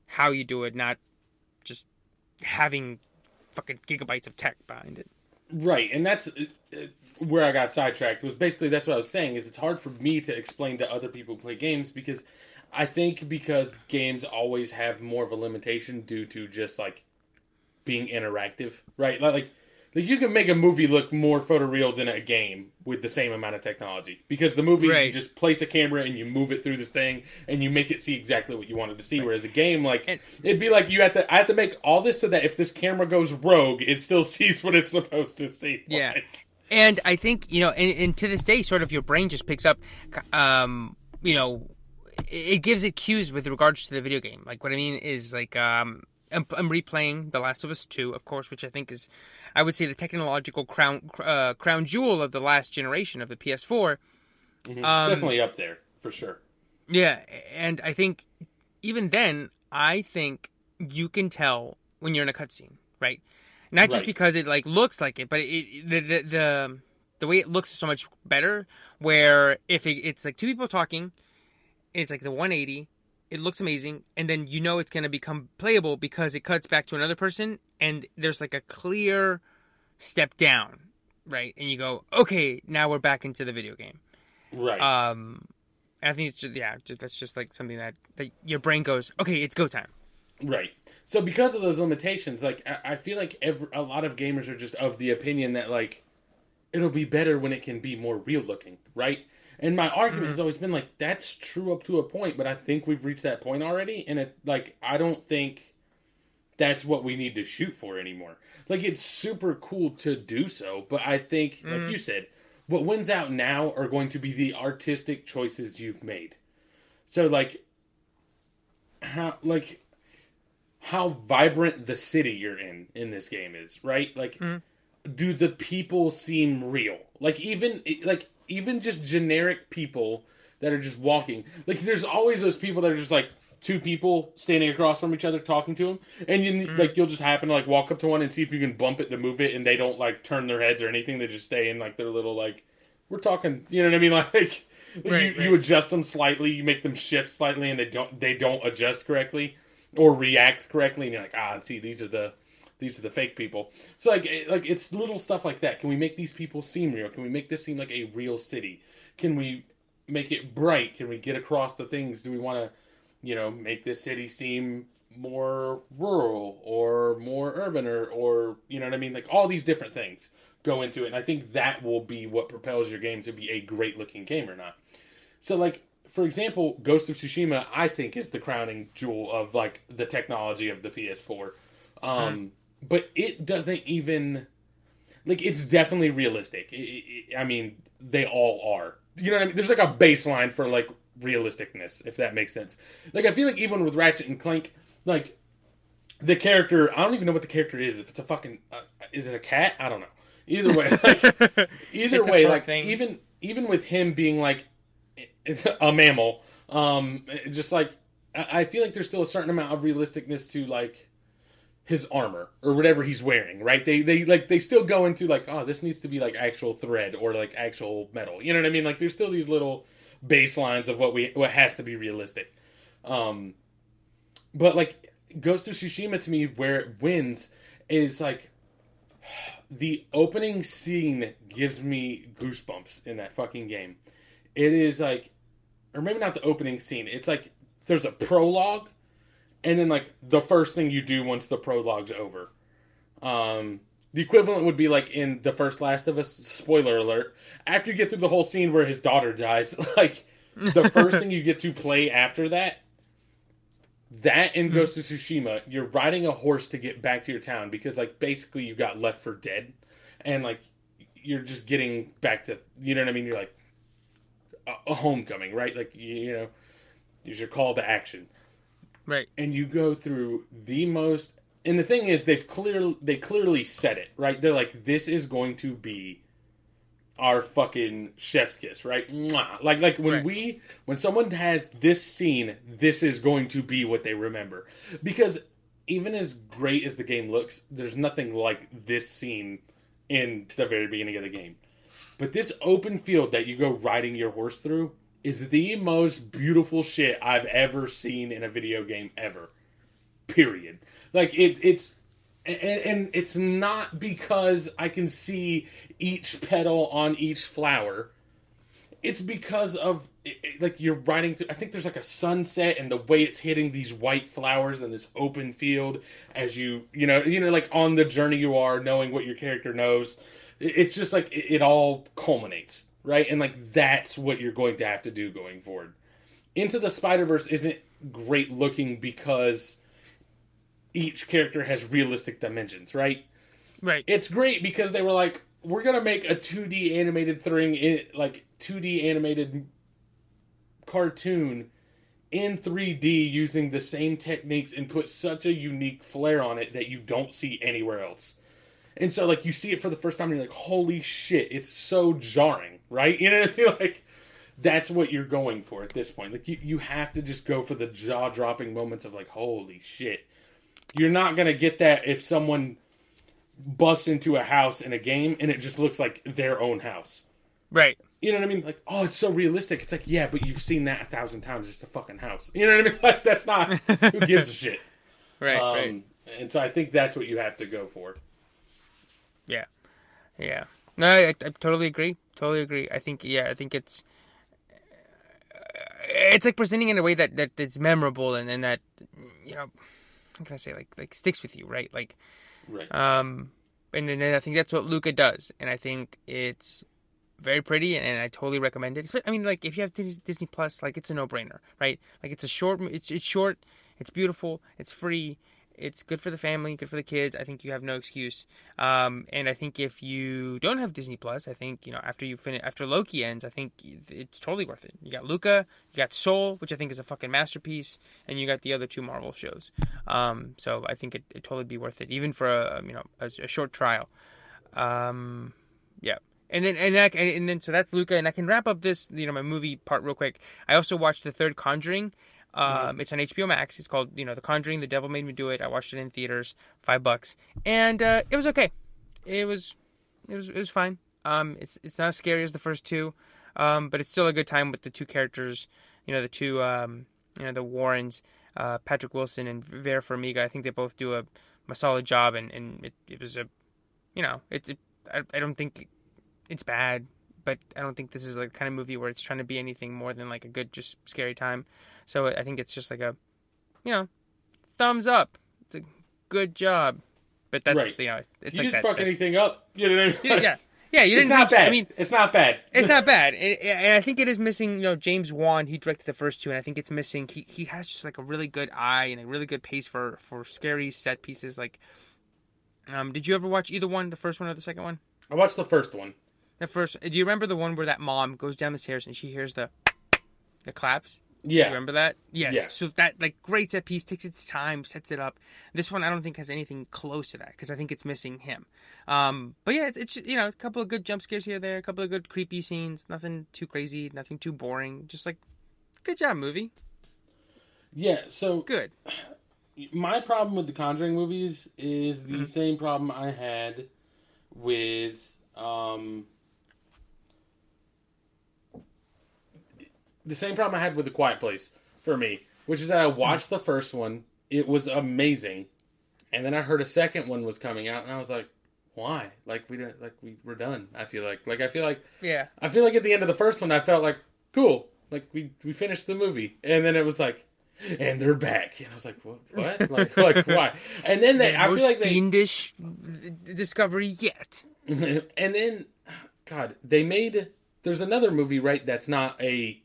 how you do it, not just having fucking gigabytes of tech behind it. Right, and that's uh, uh, where I got sidetracked. Was basically that's what I was saying. Is it's hard for me to explain to other people who play games because I think because games always have more of a limitation due to just like being interactive, right? Like, like you can make a movie look more photoreal than a game with the same amount of technology because the movie Right. you just place a camera and you move it through this thing and you make it see exactly what you wanted to see. Whereas a game, like And- it'd be like you have to I have to make all this so that if this camera goes rogue, it still [laughs] sees what it's supposed to see. Yeah. Like, And I think you know, and, and to this day, sort of your brain just picks up, um, you know, it, gives it cues with regards to the video game. Like what I mean is like, um, I'm, I'm replaying The Last of Us Two, of course, which I think is, I would say, the technological crown uh, crown jewel of the last generation of the PS4. mhm. It's Um, definitely up there for sure. Yeah, and I think even then, I think you can tell when you're in a cutscene, right? Not just Right. because it like looks like it, but it the the the, the way it looks is so much better. Where if it, it's like two people talking, it's like the 180. It looks amazing, and then you know it's gonna become playable because it cuts back to another person, and there's like a clear step down, right? And you go, okay, now we're back into the video game. Right. Um, I think it's just, yeah, just, that's just like something that, that your brain goes, okay, it's go time. Right. So because of those limitations, like I, I feel like every, a lot of gamers are just of the opinion that like it'll be better when it can be more real looking, right? And my argument mm-hmm. has always been like that's true up to a point, but I think we've reached that point already, and it like I don't think that's what we need to shoot for anymore. Like it's super cool to do so, but I think like mm. you said, what wins out now are going to be the artistic choices you've made. So like how like how vibrant the city you're in in this game is, right? Like mm. do the people seem real? Like even like even just generic people that are just walking. Like there's always those people that are just like two people standing across from each other talking to them and you like you'll just happen to like walk up to one and see if you can bump it to move it and they don't like turn their heads or anything. They just stay in like their little like we're talking you know what i mean? [laughs] Like Right, you, you adjust them slightly. You make them shift slightly and they don't they don't adjust correctly or react correctly. And you're like ah see these are the these are the fake people. So like like it's little stuff like that. Can we make these people seem real? Can we make this seem like a real city? Can we make it bright? Can we get across the things? Do we want to you know make this city seem more rural or more urban or or you know what i mean? Like all these different things go into it and i think that will be what propels your game to be a great looking game or not. So like for example ghost of tsushima i think is the crowning jewel of like the technology of the ps4 um but it doesn't even like it's definitely realistic. I- I- i mean they all are. You know what i mean? There's like a baseline for like realisticness if that makes sense. Like i feel like even with ratchet and clank like the character i don't even know what the character is. If it's a fucking uh, is it a cat? I don't know. Either way [laughs] like either It's way like thing. even even with him being like [laughs] a mammal um just like i I feel like there's still a certain amount of realisticness to like his armor or whatever he's wearing right they they like they still go into like oh this needs to be like actual thread or like actual metal you know what i mean like there's still these little baselines of what we what has to be realistic um but like Ghost of Tsushima to me where it wins is like [sighs] the opening scene gives me goosebumps in that fucking game. It is like or maybe not the opening scene. It's like there's a prologue and then like the first thing you do once the prologue's over. Um the equivalent would be like in the first Last of Us spoiler alert. After you get through the whole scene where his daughter dies, [laughs] like the first thing you get to play after that that in Ghost of Tsushima, you're riding a horse to get back to your town because, like, basically you got left for dead, and like you're just getting back to, you know what I mean? You're like a, a homecoming, right? Like you, you know, use your call to action, Right. and you go through the most. And the thing is, they've clearly they clearly said it, right? They're like, this is going to be our fucking chef's kiss, right? Mwah. Like like when Right. we when someone has this scene, this is going to be what they remember. Because even as great as the game looks, there's nothing like this scene in the very beginning of the game. But this open field that you go riding your horse through is the most beautiful shit I've ever seen in a video game ever. Period. Like it, it's and, and it's not because I can see each petal on each flower. it's because of it, it- like you're riding through. I think there's like a sunset and the way it's hitting these white flowers in this open field as you you know you know like on the journey you are, knowing what your character knows. It- It's just like it all culminates right, and like that's what you're going to have to do going forward. Into the Spider Verse isn't great looking because each character has realistic dimensions, right? Right. it's great because they were like, we're gonna make a 2D animated thing, in, like 2D animated cartoon in 3D using the same techniques and put such a unique flair on it that you don't see anywhere else. And so, like, you see it for the first time, and you're like, "Holy shit!" It's so jarring, right? [laughs] You know, what I mean? like that's what you're going for at this point. Like, you you have to just go for the jaw dropping moments of like, "Holy shit!" You're not gonna get that if someone busts into a house in a game and it just looks like their own house. Right. You know what I mean? Like, oh, it's so realistic. It's like, yeah, but you've seen that a thousand times. It's a fucking house. You know what I mean? [laughs] Like, that's not. who gives a [laughs] shit? Right. Um, right. And so I think that's what you have to go for. Yeah. Yeah. No, I, I totally agree. Totally agree. I think yeah, I think it's it's like presenting in a way that that it's memorable and, and that you know, how can I say like like sticks with you, right? Like Right. um and then I think that's what Luca does, and I think it's very pretty, and I totally recommend it. I mean, like if you have Dis- Disney Plus, like it's a no-brainer, right? Like it's a short, it's it's short, it's beautiful, it's free, it's good for the family, good for the kids. I think you have no excuse. Um, and I think if you don't have Disney Plus, I think you know after you finish after Loki ends, I think it's totally worth it. You got Luca, you got Soul, which I think is a fucking masterpiece, and you got the other two Marvel shows. Um, so I think it it totally be worth it, even for a you know a, a short trial. Um, yeah. And then and, that, and then so that's Luca, and I can wrap up this you know my movie part real quick. I also watched the third Conjuring. Um, It's on HBO Max. It's called you know The Conjuring. The Devil Made Me Do It. I watched it in theaters, five bucks, and uh, it was okay. It was it was it was fine. Um, it's it's not as scary as the first two, um, but it's still a good time with the two characters. You know the two um, you know the Warrens, uh, Patrick Wilson and Vera Farmiga. I think they both do a, a solid job, and and it, it was a you know it, it I, I don't think it's bad, but I don't think this is like the kind of movie where it's trying to be anything more than like a good just scary time. So I think it's just like a you know thumbs up. It's a good job, but that's Right. you know it's you like didn't that. fuck that- anything up. You know what I [laughs] mean? yeah, yeah, yeah. You it's didn't. not reach- bad. I mean, it's not bad. it's not [laughs] bad. It- and I think it is missing. You know, James Wan. He directed the first two, and I think it's missing. He he has just like a really good eye and a really good pace for for scary set pieces. Like, um, did you ever watch either one, the first one or the second one? I watched the first one. The first. Do you remember the one where that mom goes down the stairs and she hears the the claps? Do Yeah. you remember that? Yes. Yeah. So that like great set piece takes its time, sets it up. This one I don't think has anything close to that because I think it's missing him. Um, but yeah, it's, it's you know a couple of good jump scares here, there, a couple of good creepy scenes. Nothing too crazy, nothing too boring. Just like good job, movie. Yeah. So Good. my problem with the Conjuring movies is the Mm-hmm. same problem I had with um the same problem I had with the Quiet Place for me, which is that I watched the first one, it was amazing, and then I heard a second one was coming out, and I was like, why? Like we didn't like we were done. I feel like like I feel like Yeah. I feel like at the end of the first one, I felt like cool, like we we finished the movie, and then it was like, and they're back, and I was like, what? What? [laughs] like, like why? And then they, I Most feel like they, fiendish discovery yet. [laughs] and then, God, they made. There's another movie, right? That's not a,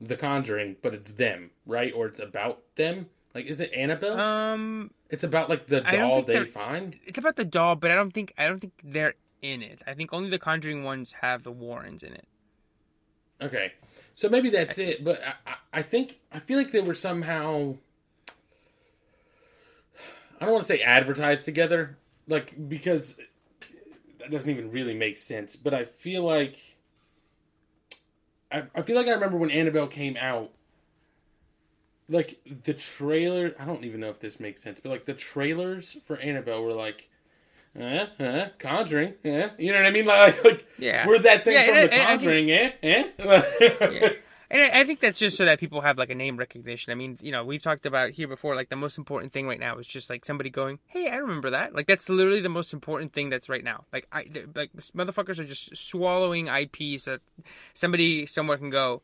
The Conjuring, but it's them, right? Or it's about them. Like, is it Annabelle? Um, it's about like the doll they find. it's about the doll, but I don't think I don't think they're in it. I think only the Conjuring ones have the Warrens in it. Okay, so maybe that's it. But I, I, I think I feel like they were somehow. I don't want to say advertised together, like because that doesn't even really make sense. But I feel like I, I feel like I remember when Annabelle came out. Like the trailer, I don't even know if this makes sense, but like the trailers for Annabelle were like, eh, eh, Conjuring, eh, you know what I mean? Like, like Yeah. we're that thing Yeah, from the I- I think- Conjuring, eh, eh. [laughs] Yeah. And I, I think that's just so that people have like a name recognition. I mean, you know, we've talked about here before. Like the most important thing right now is just like somebody going, "Hey, I remember that." Like that's literally the most important thing that's right now. Like I, like motherfuckers are just swallowing IP so that somebody somewhere can go,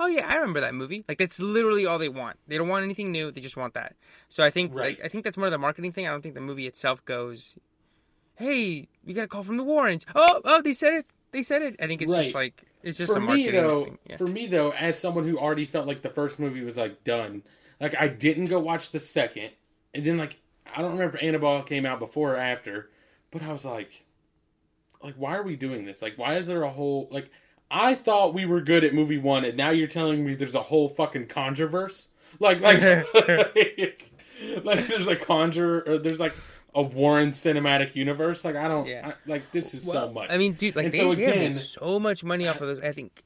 "Oh yeah, I remember that movie." Like that's literally all they want. They don't want anything new. They just want that. So I think Right. like I think that's more of the marketing thing. I don't think the movie itself goes, "Hey, we got a call from the Warrens." Oh, oh, they said it. They said it. I think it's just like it's just for a me though, thing. Yeah. for me though, as someone who already felt like the first movie was like done, like I didn't go watch the second, and then like I don't remember if Annabelle came out before or after, but I was like, like why are we doing this? Like why is there a whole like I thought we were good at movie one, and now you're telling me there's a whole fucking controverse, like like [laughs] like there's a conjure or there's like a Warren cinematic universe. Like I don't Yeah. I, like this is so much. I mean, dude, like And they, so they have made so much money off of this. I think,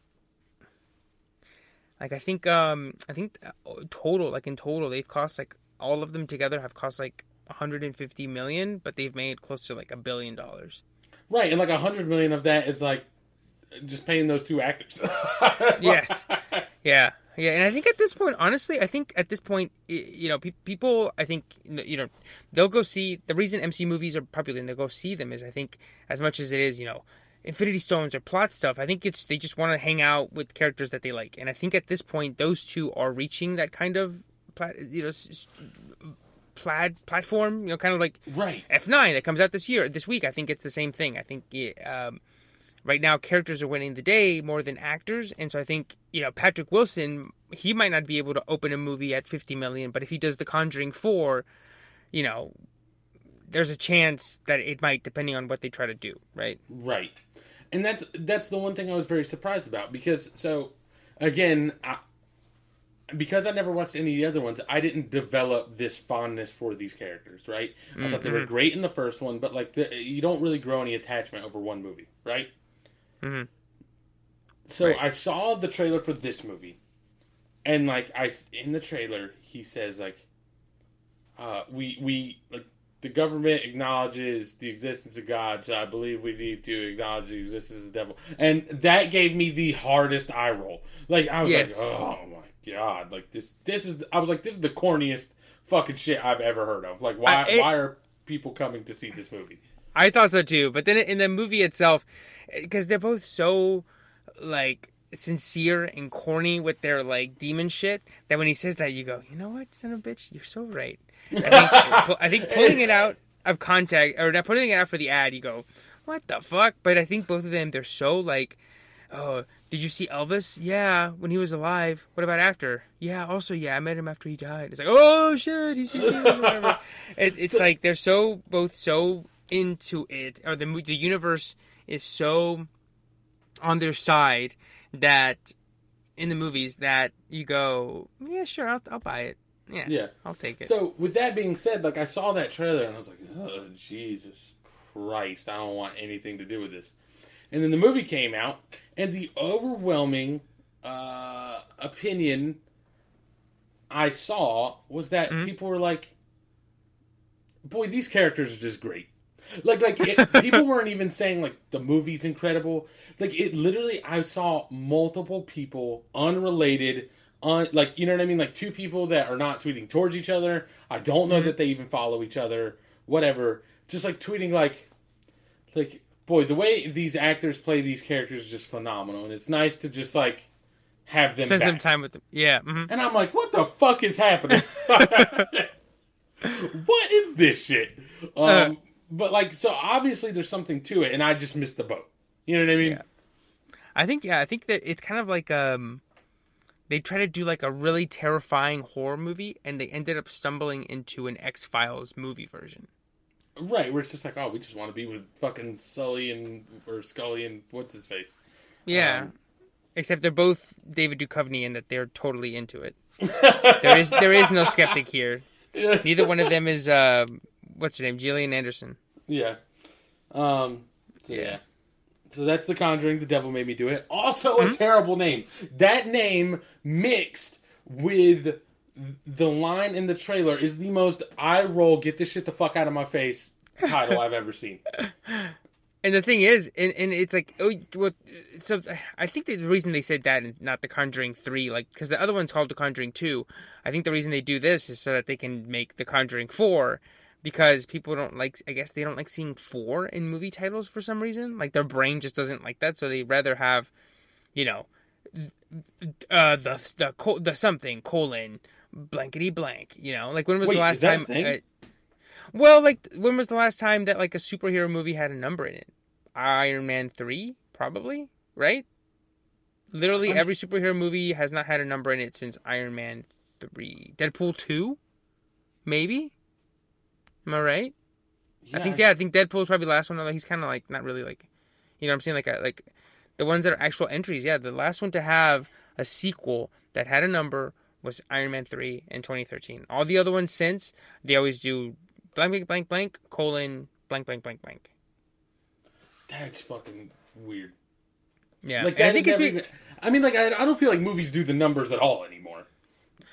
like I think, um, I think uh, total, like in total, they've cost like all of them together have cost like 150 million, but they've made close to like a billion dollars. Right, and like a hundred million of that is like just paying those two actors. [laughs] Yes. Yeah, yeah, and I think at this point, honestly, I think at this point, you know, pe- people, I think, you know, they'll go see the reason MC movies are popular and they'll go see them is I think as much as it is, you know, Infinity Stones or plot stuff. I think it's they just want to hang out with characters that they like, and I think at this point, those two are reaching that kind of, plat, you know, s- plaid platform. You know, kind of like right. F9 that comes out this year, this week. I think it's the same thing. I think it, um, right now characters are winning the day more than actors, and so I think you know Patrick Wilson, he might not be able to open a movie at 50 million, but if he does The Conjuring 4, you know, there's a chance that it might, depending on what they try to do, right? Right. And that's that's the one thing I was very surprised about because so again, I, because I never watched any of the other ones, I didn't develop this fondness for these characters, right? I thought they were mm-hmm. great in the first one, but like the, you don't really grow any attachment over one movie, right? Mhm. So Right. I saw the trailer for this movie, and like I in the trailer he says like, uh, we we like the government acknowledges the existence of God, so I believe we need to acknowledge the existence of the devil, and that gave me the hardest eye roll. Like I was Yes. like, oh my god, like this this is I was like this is the corniest fucking shit I've ever heard of. Like why I- it- why are people coming to see this movie? I thought so too, but then in the movie itself, because they're both so like sincere and corny with their like demon shit, that when he says that, you go, you know what, son of a bitch, you're so right. I think, [laughs] I think pulling it out of contact or not putting it out for the ad, you go, what the fuck? But I think both of them, they're so like, oh, did you see Elvis? Yeah, when he was alive. What about after? Yeah, also yeah, I met him after he died. It's like, oh shit, he's 16 or whatever. [laughs] It, it's like they're so both so into it, or the the universe is so on their side that in the movies that you go, yeah, sure, I'll, I'll buy it. Yeah, Yeah. I'll take it. So with that being said, like I saw that trailer and I was like, oh Jesus Christ, I don't want anything to do with this. And then the movie came out, and the overwhelming uh, opinion I saw was that Mhm. people were like, "Boy, these characters are just great." Like, like it, [laughs] people weren't even saying like the movie's incredible. Like it literally, I saw multiple people unrelated on like you know what I mean, like two people that are not tweeting towards each other. I don't know Mhm. that they even follow each other. Whatever, just like tweeting like, like boy, the way these actors play these characters is just phenomenal, and it's nice to just like have them Spend some time with them. Yeah. mhm. And I'm like, what the fuck is happening? [laughs] [laughs] what is this shit? Um, Uh. But like, so obviously there's something to it, and I just missed the boat. You know what I mean? Yeah. I think yeah, I think that it's kind of like um they try to do like a really terrifying horror movie and they ended up stumbling into an X Files movie version. Right, where it's just like, oh, we just want to be with fucking Sully and or Scully and what's his face. Yeah. Um, Except they're both David Duchovny and that they're totally into it. [laughs] There is there is no skeptic here. [laughs] Neither one of them is uh what's her name? Gillian Anderson. Yeah. Um. So yeah. Yeah. So that's The Conjuring. The Devil Made Me Do It. Also Mm-hmm. a terrible name. That name mixed with the line in the trailer is the most eye roll. Get this shit the fuck out of my face title I've ever seen. [laughs] And the thing is, and, and it's like, oh, well, so I think the reason they said that and not The Conjuring 3, like, because the other one's called The Conjuring 2, I think the reason they do this is so that they can make The Conjuring 4, because people don't like, I guess they don't like seeing 4 in movie titles for some reason. Like, their brain just doesn't like that, so they'd rather have, you know, uh, the, the, the something, colon, blankety blank, you know? Like, when was Wait, the last is that a time. uh, well, like, when was the last time that, like, a superhero movie had a number in it? Iron Man 3, probably, right? Literally every superhero movie has not had a number in it since Iron Man 3. Deadpool 2? Maybe? Am I right? I think yeah, I think Deadpool's probably the last one, although he's kinda like not really like you know what I'm saying? Like a, like the ones that are actual entries, yeah, the last one to have a sequel that had a number was Iron Man 3 in 2013. All the other ones since, they always do blank blank blank blank colon blank blank blank blank. That's fucking weird. Yeah. Like that, I think it's be- I mean, like I, I don't feel like movies do the numbers at all anymore.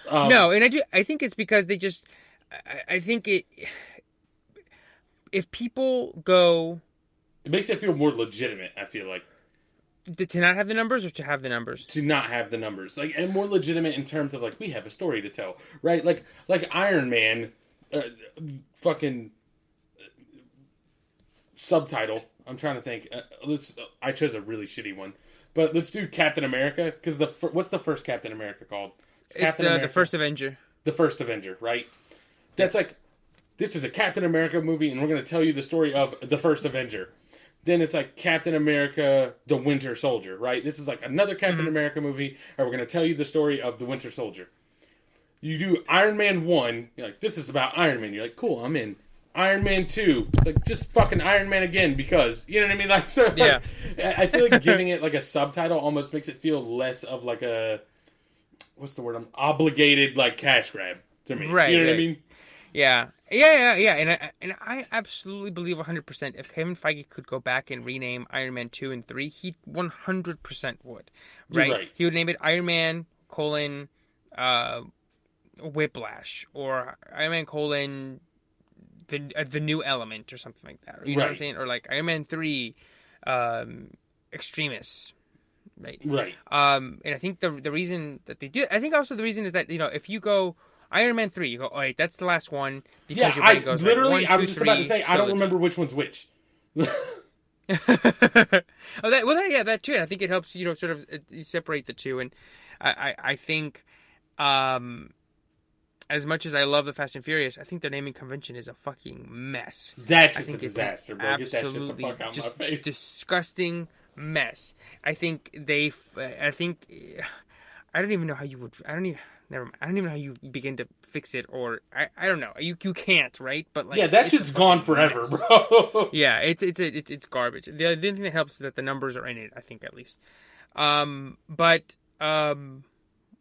Um, no, and I do. I think it's because they just. I, I think it. If people go it makes it feel more legitimate. I feel like to, not have the numbers or to have the numbers. to not have the numbers, like, and more legitimate in terms of like we have a story to tell, right? Like, like Iron Man, uh, fucking uh, subtitle. I'm trying to think. Uh, let's. I chose a really shitty one, but let's do Captain America because the fir- what's the first Captain America called? It's Captain the the first Avenger. the first Avenger, right? That's like this is a Captain America movie, and we're going to tell you the story of the first Avenger. Then it's like Captain America: The Winter Soldier, right? This is like another Captain mm-hmm. America movie, and we're going to tell you the story of the Winter Soldier. You do Iron Man one, you're like, this is about Iron Man. You're like, cool, I'm in. Iron Man two, it's like just fucking Iron Man again because you know what I mean. [laughs] Like, so like, Yeah. I I feel like giving it like a subtitle almost makes it feel less of like a what's the word? I'm obligated like cash grab to me. Right, You know what I mean? Yeah, yeah, yeah, yeah, and I, and I absolutely believe 100%. If Kevin Feige could go back and rename Iron Man two and three, he 100% would. Right? right. He would name it Iron Man colon uh, Whiplash or Iron Man colon the uh, the new element or something like that. You know what I'm saying? Or like Iron Man three, um, Extremis. Right. Right. Um, and I think the the reason that they do, I think also the reason is that you know if you go Iron Man three, you go, oh wait, that's the last one because Yeah, I goes like, literally. one, I was just about to say I don't remember which one's which. [laughs] oh, that, well, that, yeah, that too. And I think it helps you know sort of uh, separate the two. And I, I, I think, um, as much as I love the Fast and Furious, I think their naming convention is a fucking mess. That's I a think it's disaster, bro. Get that shit the absolutely fuck out my just disgusting mess. I think they. I think. [sighs] I don't even know how you would. I don't even. Never mind. I don't even know how you begin to fix it, or I. I don't know. You you can't, right? But like, yeah, that it's shit's gone forever, mess. bro. [laughs] Yeah, it's it's it's it's garbage. The, the only thing that helps is that the numbers are in it. I think at least. Um, but um,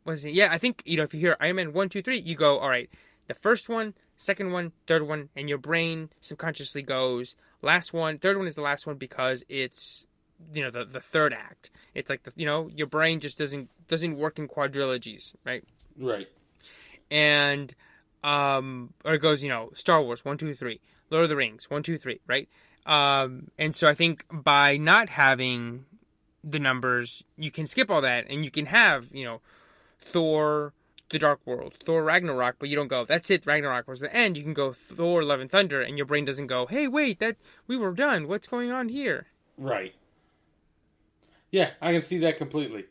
what is it? Yeah, I think you know if you hear Iron Man one, two, three, you go all right. The first one, second one, third one, and your brain subconsciously goes last one. Third one is the last one because it's you know the the third act. It's like the you know your brain just doesn't doesn't work in quadrilogies, right? Right. and um or it goes you know star wars one two three lord of the rings one two three right um and so i think by not having the numbers you can skip all that and you can have you know thor the dark world thor ragnarok but you don't go that's it ragnarok was the end you can go thor love and thunder and your brain doesn't go hey wait that we were done what's going on here Right. Yeah, I can see that completely.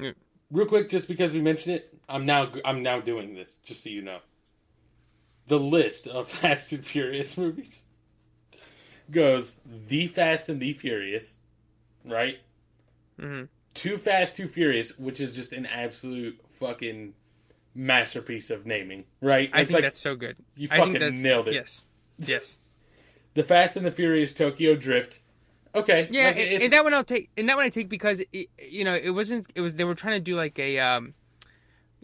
Yeah. Real quick, just because we mentioned it, I'm now I'm now doing this, just so you know. The list of [laughs] Fast and Furious movies goes The Fast and the Furious, right? hmm Too Fast, Too Furious, which is just an absolute fucking masterpiece of naming, right? i think like that's so good you i fucking think that's nailed it. yes yes [laughs] The Fast and the Furious Tokyo Drift. Okay, Yeah, like, and, and that one I'll take. And that one I take because it, you know it wasn't. It was they were trying to do like a. um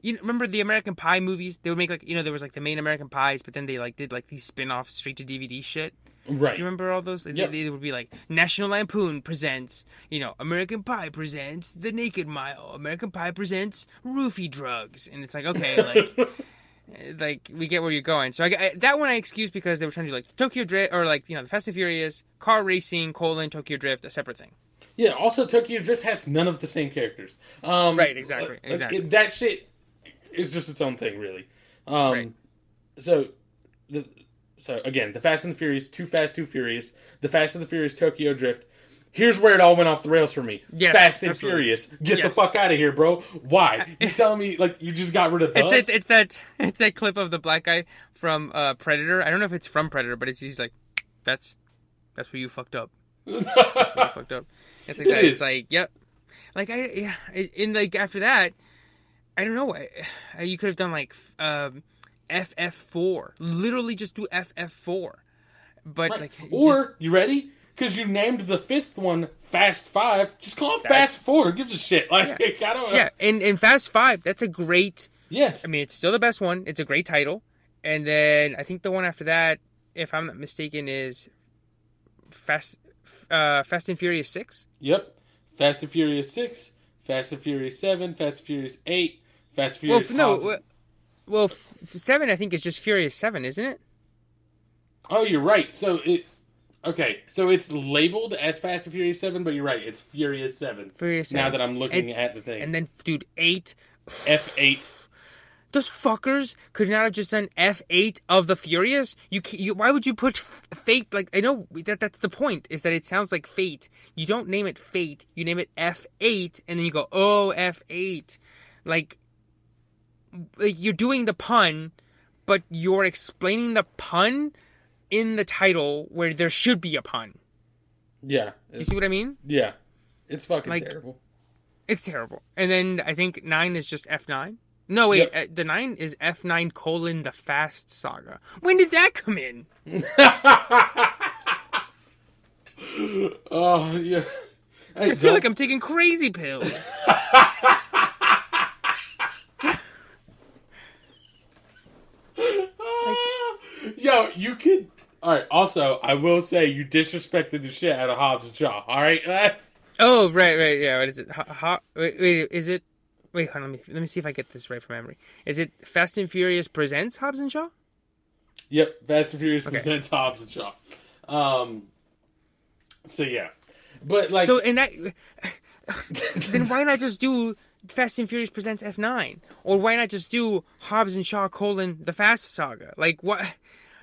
you remember the American Pie movies? They would make like you know there was like the main American Pies, but then they like did like these spin-off straight to DVD shit. right. Do you remember all those? Yep. They, would be like National Lampoon presents, you know, American Pie presents The Naked Mile, American Pie presents Roofie Drugs, and it's like okay, like [laughs] like we get where you're going. So I, I, that one I excuse because they were trying to do like Tokyo Drift or like you know the Fast and Furious car racing colon Tokyo Drift a separate thing. Yeah. Also, Tokyo Drift has none of the same characters. Um, Right, exactly, uh, exactly. it- that shit is just its own thing, really. Um, Right. So, the so again, the Fast and the Furious, Too Fast, Too Furious, the Fast and the Furious Tokyo Drift. Here's where it all went off the rails for me. Yes, Fast and absolutely. Furious. Get Yes. the fuck out of here, bro. Why? You telling me like you just got rid of It's, it's it's that it's that clip of the black guy from uh, Predator. I don't know if it's from Predator, but it's he's like, that's that's where you fucked up. You fucked up. It's like [laughs] It that. is. It's like yep. Like I yeah. In like after that, I don't know. I- You could have done like um, FF four. Literally just do FF four. But Right. like or just- you ready? Because you named the fifth one Fast Five. Just call it That- Fast Four. Who gives a shit? Like [laughs] I don't know. yeah, and and Fast Five. That's a great. Yes. I mean, it's still the best one. It's a great title. And then I think the one after that, if I'm not mistaken, is Fast uh, Fast and Furious Six. Yep. Fast and Furious Six, Fast and Furious Seven, Fast and Furious Eight, Fast and Well, Furious. f- no, well, well, f- seven I think is just Furious Seven, isn't it? Oh, you're right. So it. Okay, so it's labeled as Fast and Furious Seven, but you're right. It's Furious Seven. Furious Now Seven. that I'm looking And- at the thing, And then, dude, eight. F eight. [sighs] Those fuckers could not have just done F eight of the Furious. You, you why would you put f- Fate? Like I know that that's the point is that it sounds like Fate. You don't name it Fate. You name it F eight, and then you go oh F eight, like, like you're doing the pun, but you're explaining the pun in the title where there should be a pun. Yeah. You see what I mean? yeah. It's fucking Like- terrible. It's terrible. And then I think nine is just F nine. No wait, Yep. uh, the nine is F nine colon the Fast Saga. When did that come in? [laughs] oh yeah. Hey, I feel like I'm taking crazy pills. [laughs] Yo, you could. All right. Also, I will say you disrespected the shit out of Hobbs and Shaw. All right. [laughs] Oh right, right, yeah. What is it? Ha, ha, wait, wait, is it? Wait, hold on. Let me let me see if I get this right from memory. Is it Fast and Furious presents Hobbs and Shaw? Yep. Fast and Furious Okay. presents Hobbs and Shaw. Um. So yeah, but like, So in that, then why not just do Fast and Furious presents F nine, or why not just do Hobbs and Shaw colon the Fast Saga? Like what?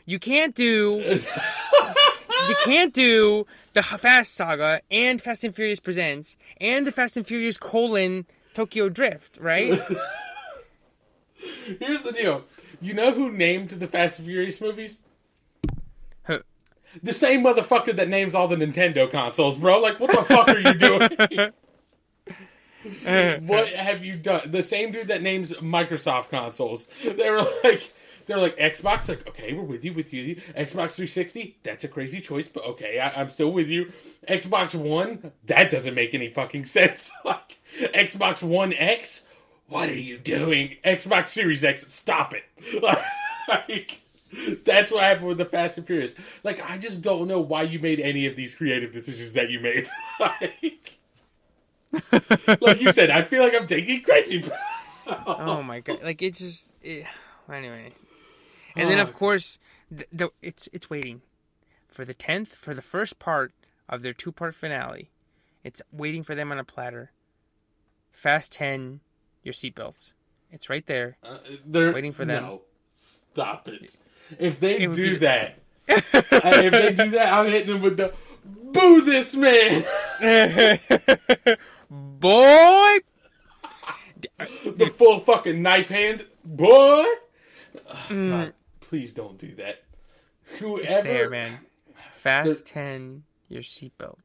You can't do. you can't do the Fast Saga and Fast and Furious presents and the Fast and Furious colon Tokyo Drift, right? [laughs] here's the deal. You know who named the Fast and Furious movies? The same motherfucker that names all the Nintendo consoles, bro. Like, what the fuck are you doing? [laughs] what have you done? The same dude that names Microsoft consoles. They were like, they're like Xbox. Like, okay, we're with you, with you. Xbox 360. That's a crazy choice, but okay, I, I'm still with you. Xbox One. That doesn't make any fucking [laughs] sense. like, Xbox One X. What are you doing? Xbox Series X. Stop it. [laughs] Like. That's what happened with the Fast and Furious. Like, I just don't know why you made any of these creative decisions that you made. [laughs] like, like you said, I feel like I'm taking crazy. oh my god! Like it just it, anyway. And then of course, the, the it's it's waiting for the tenth for the first part of their two part finale. It's waiting for them on a platter. Fast ten, your seatbelts. It's right there. Uh, they're Waiting for them. No, stop it. If they It do be- that, [laughs] if they do that, I'm hitting them with the boo this man. [laughs] Boy, the full fucking knife hand, boy. Mm. Please don't do that. it's Whoever, there, man. Fast The- ten, your seatbelt.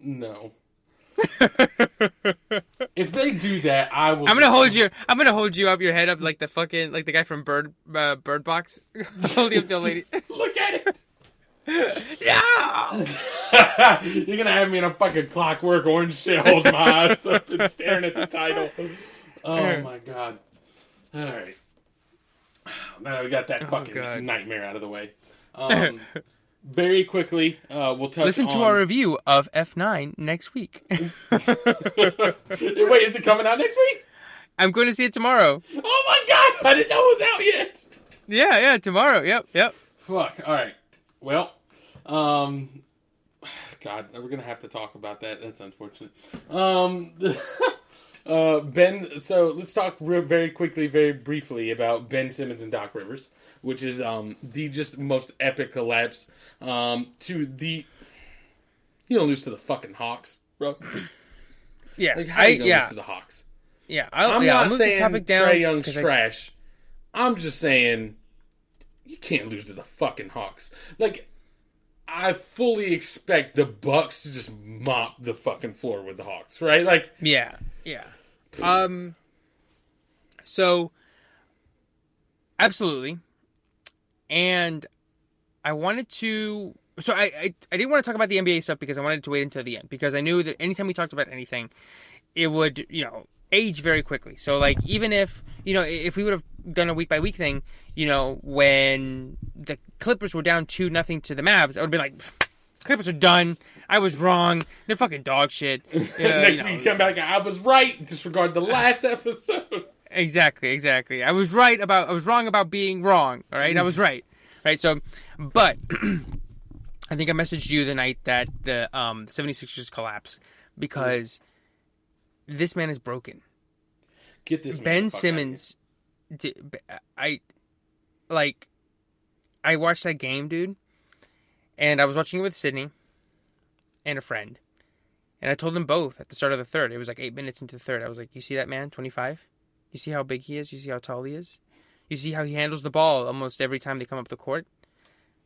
no. [laughs] If they do that, I will. I'm gonna hold you. I'm gonna hold you up your head up like the fucking like the guy from Bird uh, Bird Box [laughs] holding up the lady. [laughs] Look at it. yeah. You're gonna have me in a fucking clockwork orange shit holding my eyes up and staring at the title. Oh my god. Alright. Now we got that fucking Oh, God. nightmare out of the way. [laughs] Um, very quickly, uh, we'll touch Listen to on- our review of F9 next week. [laughs] [laughs] Wait, is it coming out next week? I'm going to see it tomorrow. Oh my god, I didn't know it was out yet. Yeah, yeah, tomorrow. Yep, yep. Fuck. All right. Well, um, [sighs] God, we're gonna have to talk about that. That's unfortunate. Um, uh, Ben. So let's talk real, very quickly, very briefly about Ben Simmons and Doc Rivers, which is um the just most epic collapse. Um, to the you don't lose to the fucking Hawks, bro. [coughs] Yeah, Like how I, yeah, lose to the Hawks? yeah. I'll, I'm yeah, I'll not move saying this topic down. Trae Young's 'cause I- trash. I'm just saying you can't lose to the fucking Hawks. Like I fully expect the Bucks to just mop the fucking floor with the Hawks, right? Like Yeah, yeah. Um. So, absolutely, and I wanted to. So I, I I didn't want to talk about the NBA stuff because I wanted to wait until the end because I knew that anytime we talked about anything, it would you know age very quickly. So like even if you know if we would have done a week by week thing, you know when the Clippers were down two nothing to the Mavs, I would be like. Clippers are done. I was wrong. They're fucking dog shit. [laughs] Uh, next you know, week you come back, I was right. Disregard the last [laughs] episode. Exactly, exactly. I was right about I was wrong about being wrong, all right? I was right. Right? So, but [clears throat] I think I messaged you the night that the um 76ers collapsed because this man is broken. Get this Ben Simmons I like I watched that game, dude. And I was watching it with Sydney and a friend. And I told them both at the start of the third. It was like 8 minutes into the third. I was like, "You see that man, 25? You see how big he is? You see how tall he is? You see how he handles the ball almost every time they come up the court?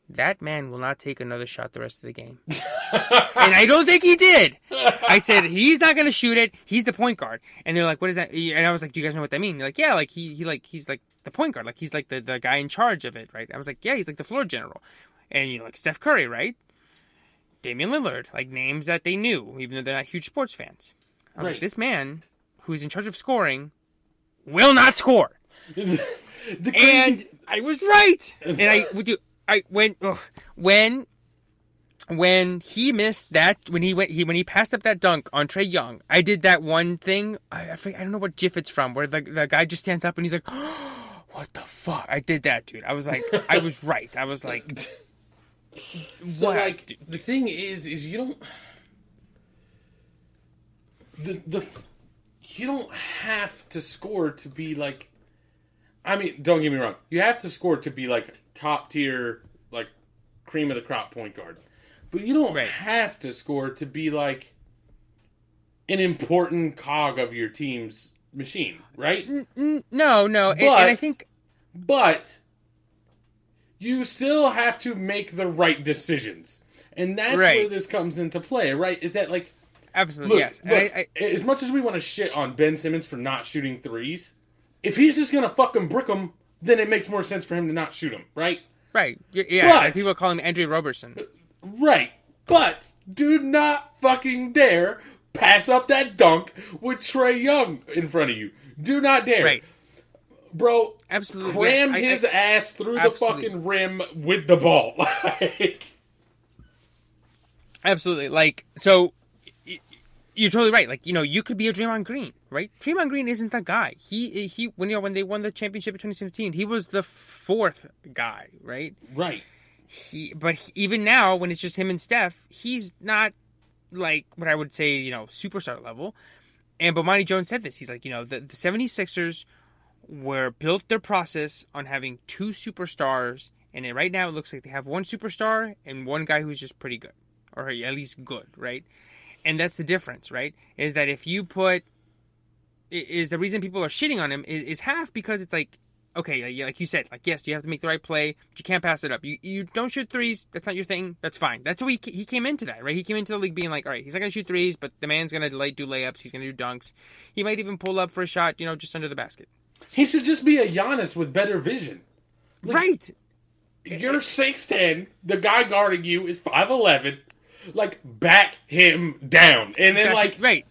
That man will not take another shot the rest of the game." [laughs] and I don't think he did. I said he's not going to shoot it. He's the point guard. And they're like, "What is that?" And I was like, "Do you guys know what that means?" They're like, "Yeah, like he he like he's like the point guard. Like he's like the the guy in charge of it, right?" I was like, "Yeah, he's like the floor general." And you know, like Steph Curry, right? Damian Lillard, like names that they knew, even though they're not huge sports fans. I was Right. like, this man who's in charge of scoring will not score. [laughs] crazy- And I was right. And I would do. I when ugh, when when he missed that when he went he when he passed up that dunk on Trae Young, I did that one thing. I I, forget, I don't know what GIF it's from, where the the guy just stands up and he's like, [gasps] "What the fuck?" I did that, dude. I was like, I was right. I was like, [laughs] So What? like the thing is, is you don't the the you don't have to score to be like. I mean, don't get me wrong. You have to score to be like top tier, like cream of the crop point guard, but you don't Right. have to score to be like an important cog of your team's machine, right? No, no, and, and I think but you still have to make the right decisions. And that's Right. where this comes into play, right? Is that like absolutely look, yes. And look, I, I, as much as we want to shit on Ben Simmons for not shooting threes, if he's just gonna fucking brick them, then it makes more sense for him to not shoot them, right? right, yeah. But- people call him Andre Roberson. Right. But do not fucking dare pass up that dunk with Trae Young in front of you. Do not dare. Right, Bro, absolutely. cram yes. His I- ass through Absolutely. the fucking rim with the ball. [laughs] like, Absolutely. Like, so you're totally right. Like, you know, you could be a Draymond Green, right? Draymond Green isn't that guy. He he when you know when they won the championship in 2017, he was the fourth guy, right? right. He but he, even now when it's just him and Steph, he's not like what I would say, you know, superstar level. And but Bomani Jones said this. He's like, you know, the, the 76ers were built their process on having two superstars and it, right now it looks like they have one superstar and one guy who's just pretty good or at least good, right? And that's the difference, right? Is that if you put is the reason people are shitting on him is, is half because it's like okay, like- you said, like yes, you have to make the right play, but you can't pass it up. You you don't shoot threes. That's not your thing. That's fine. That's how he he came into that, right? He came into the league being like, all right, he's not gonna shoot threes, but the man's gonna do layups. He's gonna do dunks. He might even pull up for a shot, you know, just under the basket. He should just be a Giannis with better vision. right. You're 6'10. The guy guarding you is 5'11. Like, back him down. And then, like, right.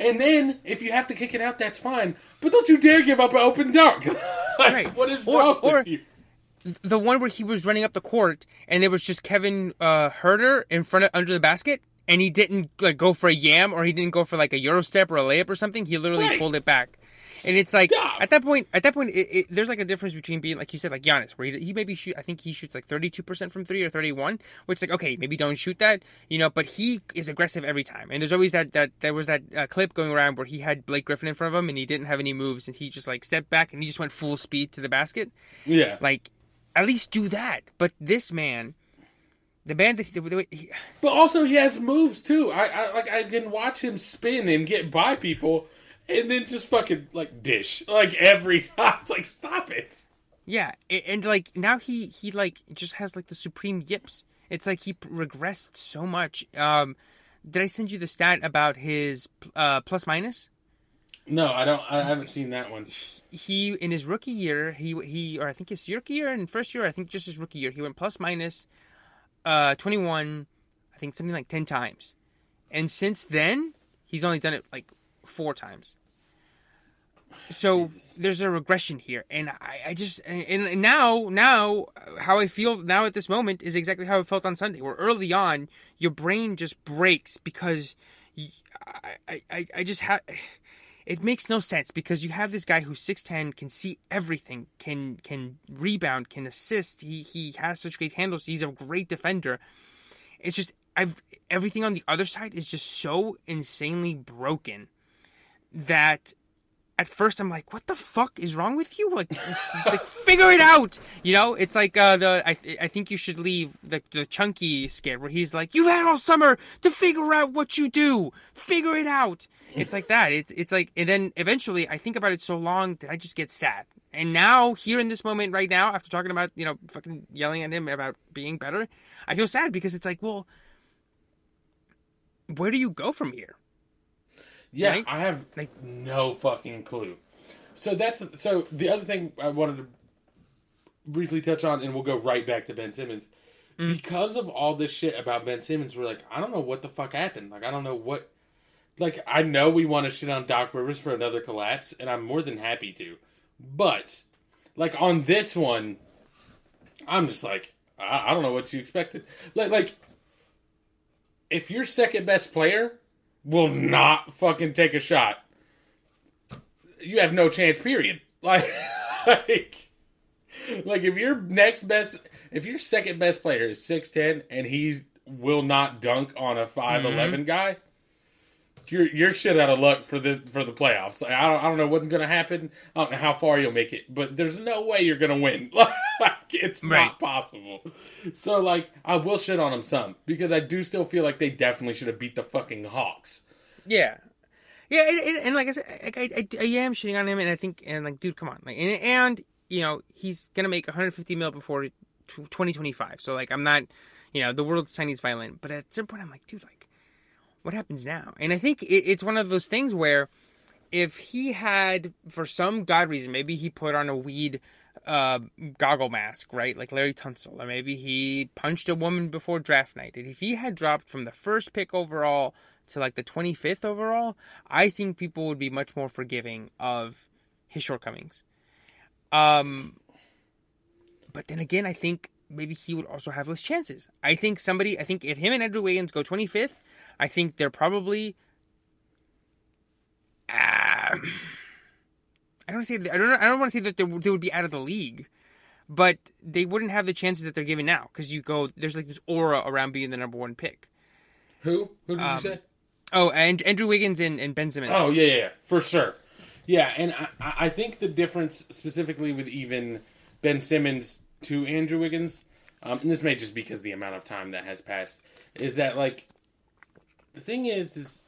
and then if you have to kick it out, that's fine. But don't you dare give up an open dunk. [laughs] like, Right. what is Or- wrong or- with you? The one where he was running up the court and there was just Kevin uh, Huerter in front of under the basket. And he didn't like go for a yam, or he didn't go for like a euro step or a layup or something. He literally Right. pulled it back. And it's like Stop. at that point, at that point, it, it, there's like a difference between being like you said, like Giannis, where he, he maybe shoot. I think he shoots like 32 percent from three or 31, which like okay, maybe don't shoot that, you know. But he is aggressive every time. And there's always that that there was that uh, clip going around where he had Blake Griffin in front of him and he didn't have any moves and he just like stepped back and he just went full speed to the basket. Yeah. Like, at least do that. But this man, the man that he, the way he, [sighs] But also he has moves too. I, I like I can watch him spin and get by people and then just fucking like dish. Like every [laughs] time. It's like stop it. Yeah, a- and like now he he like just has like the supreme yips. It's like he regressed so much. Um, did I send you the stat about his uh, plus minus? No, I don't I haven't seen that one. He in his rookie year, he he or I think his rookie year and first year, I think just his rookie year, he went plus minus uh 21, I think something like 10 times. And since then, he's only done it like four times. So there's a regression here, and I, I just and, and now now how I feel now at this moment is exactly how I felt on Sunday. Where early on. Your brain just breaks because I I I just have it makes no sense because you have this guy who's 6'10 can see everything can can rebound can assist. He he has such great handles. He's a great defender. It's just I've everything on the other side is just so insanely broken that at first I'm like, what the fuck is wrong with you? Like, like figure it out. You know, it's like uh, the I I think you should leave the the chunky skit where he's like, you've had all summer to figure out what you do. Figure it out. It's like that. It's it's like, and then eventually I think about it so long that I just get sad. And now here in this moment right now, after talking about you know fucking yelling at him about being better, I feel sad because it's like, well, where do you go from here? Yeah, Right? I have Like- no fucking clue. So that's so the other thing I wanted to briefly touch on, and we'll go right back to Ben Simmons. Mm. Because of all this shit about Ben Simmons, we're like, I don't know what the fuck happened. Like, I don't know what. Like, I know we want to shit on Doc Rivers for another collapse, and I'm more than happy to. But, like, on this one, I'm just like, I, I don't know what you expected. Like, like, if your second best player will not fucking take a shot, you have no chance. Period. [laughs] Like, like, like if your next best, if your second best player is six ten and he will not dunk on a five Mm-hmm. guy, you're you're shit out of luck for the for the playoffs. I don't I don't know what's gonna happen. I don't know how far you'll make it, but there's no way you're gonna win. [laughs] Like it's Right. not possible. So like I will shit on him some because I do still feel like they definitely should have beat the fucking Hawks. Yeah, yeah, and, and, and like I said, I, I, I, I am shitting on him, and I think, and like, dude, come on, like, and, and you know, he's gonna make 150 mil before 2025. So like, I'm not, you know, the world's tiniest violin, but at some point, I'm like, dude, like, what happens now? And I think it, it's one of those things where if he had, for some god reason, maybe he put on a weed uh, goggle mask, right? Like Laremy Tunsil, or maybe he punched a woman before draft night. And if he had dropped from the first pick overall to like the 25th overall, I think people would be much more forgiving of his shortcomings. Um, but then again, I think maybe he would also have less chances. I think somebody, I think if him and Andrew Wiggins go 25th, I think they're probably. Ah, I don't say I don't I don't want to say that they, would- they would be out of the league, but they wouldn't have the chances that they're giving now because you go there's like this aura around being the number one pick. Who? Who did Um, you say? Oh, and Andrew Wiggins and, and Ben Simmons. Oh yeah, yeah, yeah, for sure. Yeah, and I, I I think the difference specifically with even Ben Simmons to Andrew Wiggins, um, and this may just because the amount of time that has passed, is that like the thing is is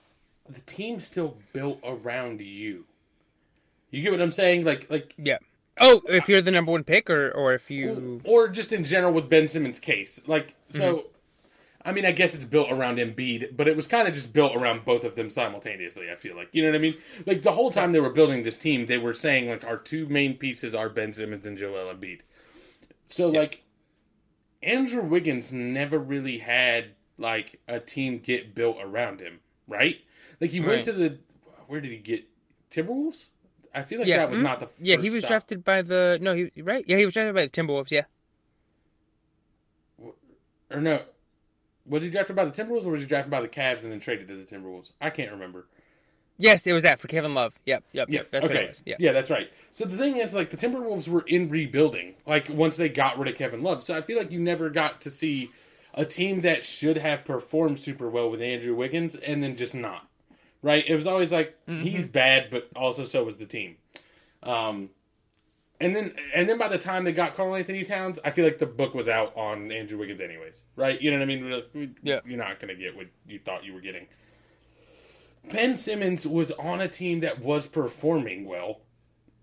the team's still built around you. You get what I'm saying? Like like yeah. Oh, if you're the number one pick, or or if you or just in general with Ben Simmons' case. Like, so, mm-hmm. I mean, I guess it's built around Embiid, but it was kind of just built around both of them simultaneously. I feel like, you know what I mean? Like the whole time they were building this team, they were saying like our two main pieces are Ben Simmons and Joel Embiid. So like, Andrew Wiggins never really had like a team get built around him, right? Like he Right. went to the where did he get Timberwolves? I feel like Yeah, that was mhm. not the yeah he was stop. drafted by the no he right yeah he was drafted by the Timberwolves yeah or no, was he drafted by the Timberwolves or was he drafted by the Cavs and then traded to the Timberwolves? I can't remember. Yes, it was that for Kevin Love. Yep, yep, yep. That's okay. what it was. Yeah. yeah, that's right. So the thing is, like, the Timberwolves were in rebuilding, like, once they got rid of Kevin Love. So I feel like you never got to see a team that should have performed super well with Andrew Wiggins and then just not. Right? It was always like, Mm-hmm. he's bad, but also so was the team. Um, and then, and then by the time they got Karl-Anthony Towns, I feel like the book was out on Andrew Wiggins, anyways. Right? You know what I mean? Yeah. You're not going to get what you thought you were getting. Ben Simmons was on a team that was performing well,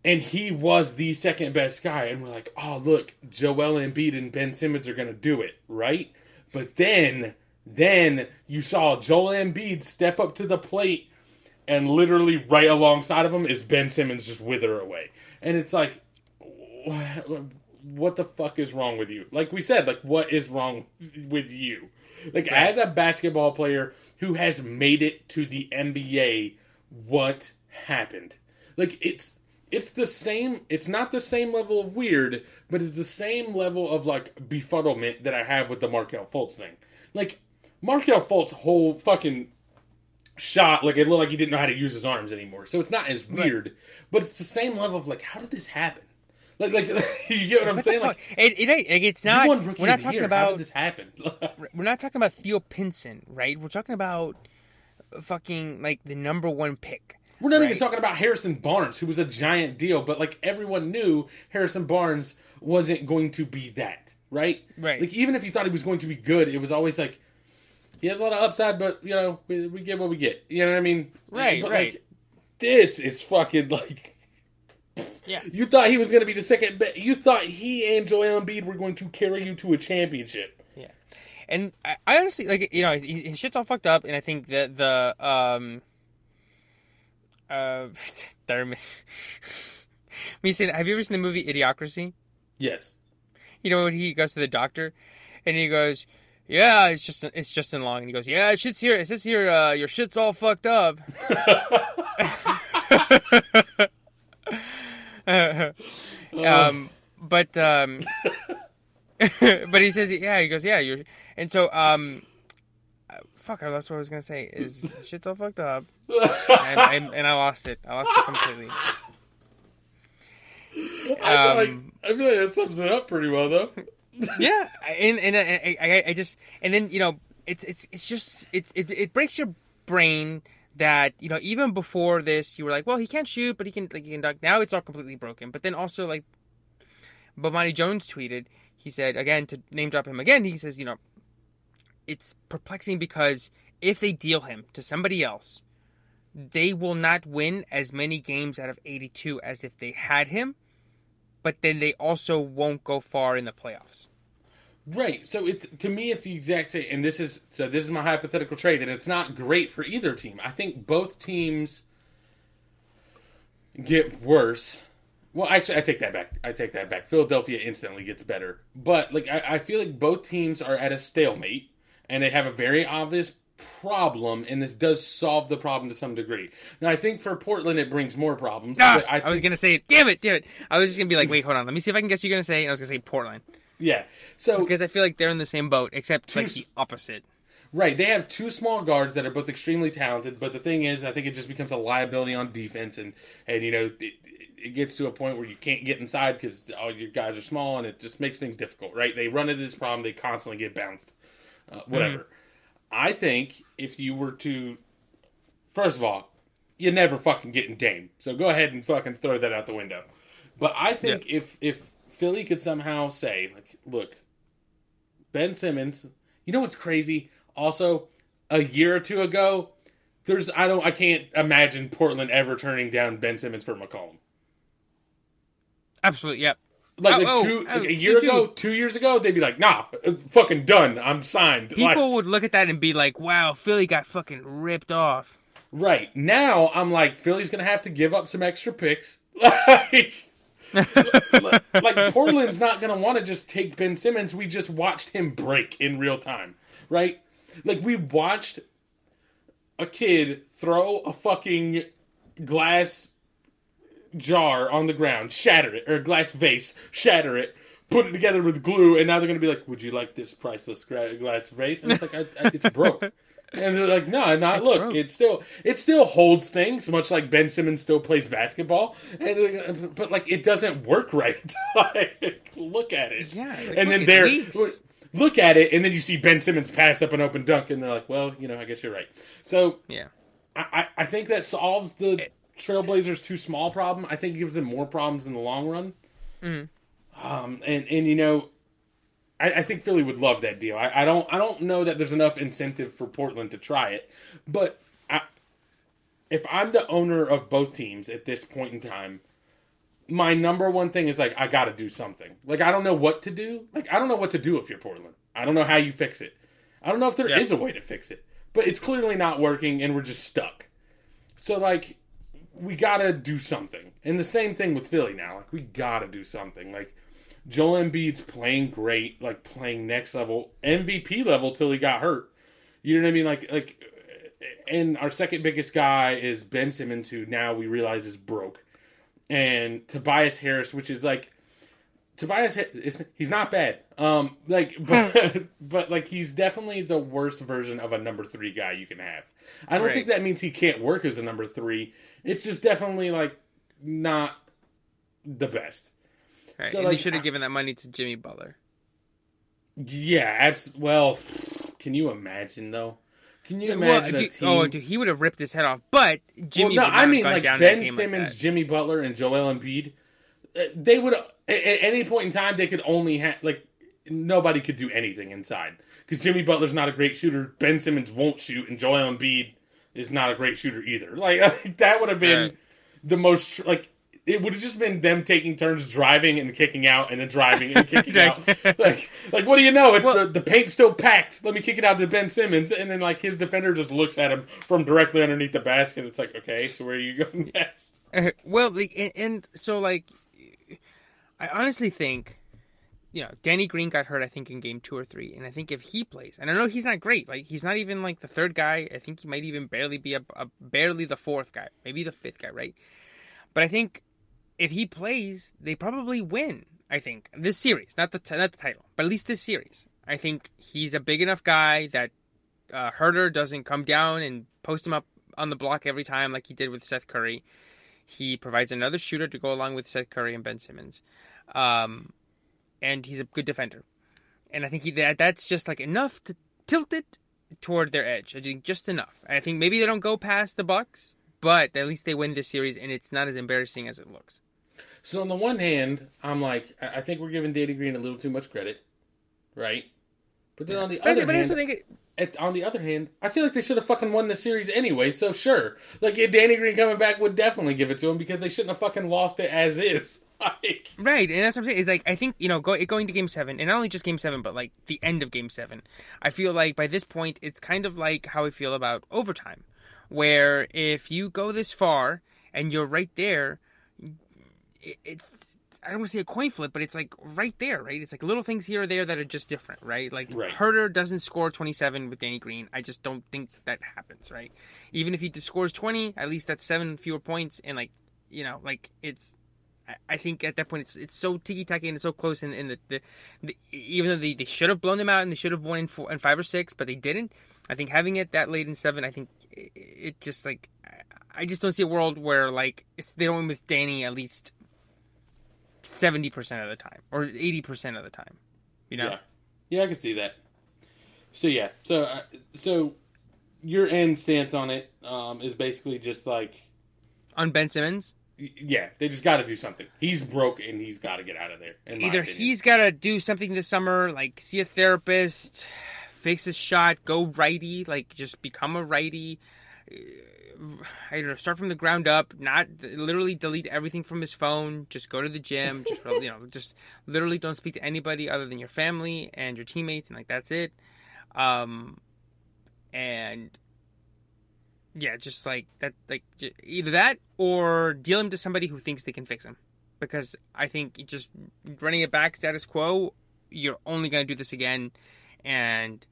and he was the second best guy. And we're like, oh, look, Joel Embiid and Ben Simmons are going to do it, right? But then, then you saw Joel Embiid step up to the plate, and literally right alongside of him is Ben Simmons just wither away. And it's like, what the fuck is wrong with you? Like we said, like, what is wrong with you? Like, as a basketball player who has made it to the NBA, what happened? Like, it's it's the same. It's not the same level of weird, but it's the same level of like befuddlement that I have with the Markelle Fultz thing. Like, Markelle Fultz' whole fucking shot, like it looked like he didn't know how to use his arms anymore. So it's not as weird, but it's the same level of like, how did this happen? Like, like [laughs] you get what I'm What saying? Like, It, it, it's not. We're not talking Year. About. this happened. [laughs] We're not talking about Theo Pinson, right? We're talking about fucking like the number one pick. We're not even talking about Harrison Barnes, who was a giant deal, but like everyone knew Harrison Barnes wasn't going to be that, right? Right. Like even if you thought he was going to be good, it was always like he has a lot of upside, but you know we, we get what we get. You know what I mean? Right, But, right. Like, this is fucking like Yeah. you thought he was going to be the second. Be- you thought he and Joel Embiid were going to carry you to a championship. Yeah, and I, I honestly like you know his, his shit's all fucked up, and I think that the um uh [laughs] Thurman. Me saying, have you ever seen the movie Idiocracy? Yes. You know when he goes to the doctor, and he goes, "Yeah, it's just it's Justin Long," and he goes, "Yeah, it shit's here. It says here, uh, your shit's all fucked up." [laughs] [laughs] um, but um, but he says, yeah, he goes, yeah, you're, and so um, fuck, I lost what I was gonna say. Is [laughs] shit's all fucked up, and I and I lost it. I lost it completely. [laughs] I feel like Um, I feel like that sums it up pretty well, though. [laughs] yeah, and and I, I, I just and then you know it's it's it's just it's it, it breaks your brain that you know even before this you were like well he can't shoot but he can like he can dunk now it's all completely broken but then also like Bomani Jones tweeted he said again to name drop him again he says you know it's perplexing because if they deal him to somebody else they will not win as many games out of 82 as if they had him but then they also won't go far in the playoffs Right. So it's to me it's the exact same and this is so this is my hypothetical trade and it's not great for either team. I think both teams get worse. Well, actually I take that back. I take that back. Philadelphia instantly gets better. But like I, I feel like both teams are at a stalemate and they have a very obvious problem and this does solve the problem to some degree. Now I think for Portland it brings more problems. Ah, but I, was gonna say, damn it, damn it. I was just gonna be like, wait, hold on, let me see if I can guess what you're gonna say. And I was gonna say Portland Yeah. So because I feel like they're in the same boat, except like the opposite. Right, they have two small guards that are both extremely talented, but the thing is, I think it just becomes a liability on defense, and and you know it, it gets to a point where you can't get inside because all your guys are small, and it just makes things difficult. Right, they run into this problem; they constantly get bounced, uh, whatever. I think if you were to, first of all, you're never fucking get in Dame, so go ahead and fucking throw that out the window. But I think if if Philly could somehow say like, look, Ben Simmons. You know what's crazy? Also, a year or two ago, there's I don't I can't imagine Portland ever turning down Ben Simmons for McCollum. Absolutely, yep. Like, Oh, like oh, two, oh, like a year ago, two years ago, they'd be like, "Nah, uh, fucking done. I'm signed." People Like, would look at that and be like, wow, Philly got fucking ripped off. right now, I'm like, Philly's gonna have to give up some extra picks. [laughs] Like, like, [laughs] like Portland's not gonna want to just take Ben Simmons. We just watched him break in real time, right? Like we watched a kid throw a fucking glass jar on the ground, shatter it, or a glass vase, shatter it, put it together with glue, and now they're gonna be like, "Would you like this priceless glass vase?" And it's like, I, I, "It's broke." [laughs] And they're like, "No, not It's look. broke. It still it still holds things, much like Ben Simmons still plays basketball, and but like it doesn't work right. [laughs] like, look at it. Yeah, like, and look, then they're leaks. look at it, and then you see Ben Simmons pass up an open dunk, and they're like, "Well, you know, I guess you're right." So Yeah. I, I I think that solves the Trailblazers too small problem. I think it gives them more problems in the long run. Mhm. Um, and and you know, I, I think Philly would love that deal. I, I don't I don't know that there's enough incentive for Portland to try it, but I, if I'm the owner of both teams at this point in time, my number one thing is like I got to do something. Like I don't know what to do. Like I don't know what to do if you're Portland. I don't know how you fix it. I don't know if there is Yeah. a way to fix it, but it's clearly not working, and we're just stuck. So like, we gotta do something. And the same thing with Philly now. Like we gotta do something. Like Joel Embiid's playing great, like playing next level, MVP level till he got hurt. You know what I mean? Like like, and our second biggest guy is Ben Simmons, who now we realize is broke, and Tobias Harris, which is like. Tobias, is, he's not bad. Um, like, [laughs] but, but like he's definitely the worst version of a number three guy you can have. I don't Right. think that means he can't work as a number three. It's just definitely like not the best. Right. So, and like, they should have given that money to Jimmy Butler. Yeah, abs- well, can you imagine though? Can you Well, imagine dude- team? oh, dude, he would have ripped his head off. But Jimmy well, no, I mean like Ben Simmons, like. Jimmy Butler, and Joel Embiid. uh, They would at at any point in time they could only have like nobody could do anything inside because Jimmy Butler's not a great shooter. Ben Simmons won't shoot, and Joel Embiid is not a great shooter either. [laughs] Like that would have been Right. the most tr- like. It would have just been them taking turns driving and kicking out, and then driving and kicking [laughs] out. [laughs] Like, like what do you know? It's Well- the, the paint's still packed. Let me kick it out to Ben Simmons, and then like his defender just looks at him from directly underneath the basket. It's like, okay, so where are you going next? Uh, well, like, and, and so like, I honestly think, you know, Danny Green got hurt. I think in game two or three, and I think if he plays, and I know he's not great. Like he's not even like the third guy. I think he might even barely be a, a barely the fourth guy, maybe the fifth guy, right? But I think if he plays, they probably win. I think this series, not the t- not the title, but at least this series. I think he's a big enough guy that uh, Huerter doesn't come down and post him up on the block every time like he did with Seth Curry. He provides another shooter to go along with Seth Curry and Ben Simmons, um, and he's a good defender. And I think he, that that's just like enough to tilt it toward their edge. I think just enough. I think maybe they don't go past the Bucks, but at least they win this series, and it's not as embarrassing as it looks. So on the one hand, I'm like, I think we're giving Danny Green a little too much credit, right? But then on the But, other but I also think it, at, on the other hand, I feel like they should have fucking won the series anyway. So sure, like Danny Green coming back would definitely give it to him because they shouldn't have fucking lost it as is. [laughs] Like, Right, and that's what I'm saying. Is like I think you know go, going to Game Seven, and not only just Game Seven, but like the end of Game Seven. I feel like by this point, it's kind of like how I feel about overtime, where if you go this far and you're right there, it, it's I don't want to say a coin flip, but it's like right there, right? It's like little things here or there that are just different, right? Like Right. Huerter doesn't score 27 with Danny Green. I just don't think that happens, right? Even if he scores 20, at least that's seven fewer points, and like you know, like it's. I- think at that point it's it's so tiki taki and it's so close, and, and the, the, the even though they, they should have blown them out and they should have won in four in five or six, but they didn't. I think having it that late in seven, I think it, it just like I- I just don't see a world where like it's, they don't win with Danny at least seventy percent of the time or eighty percent of the time. You know, yeah, yeah, I can see that. So yeah, so uh, so your end stance on it um, is basically just like, on Ben Simmons, y- yeah, they just got to do something. He's broke and he's got to get out of there. either he's got to do something this summer, like see a therapist, fix his shot, go righty, like just become a righty. I don't know, start from the ground up, not literally delete everything from his phone. Just go to the gym. Just [laughs] you know, just literally don't speak to anybody other than your family and your teammates, and like that's it. Um, and yeah, just like that, like either that or deal him to somebody who thinks they can fix him. Because I think just running it back status quo, you're only gonna do this again, and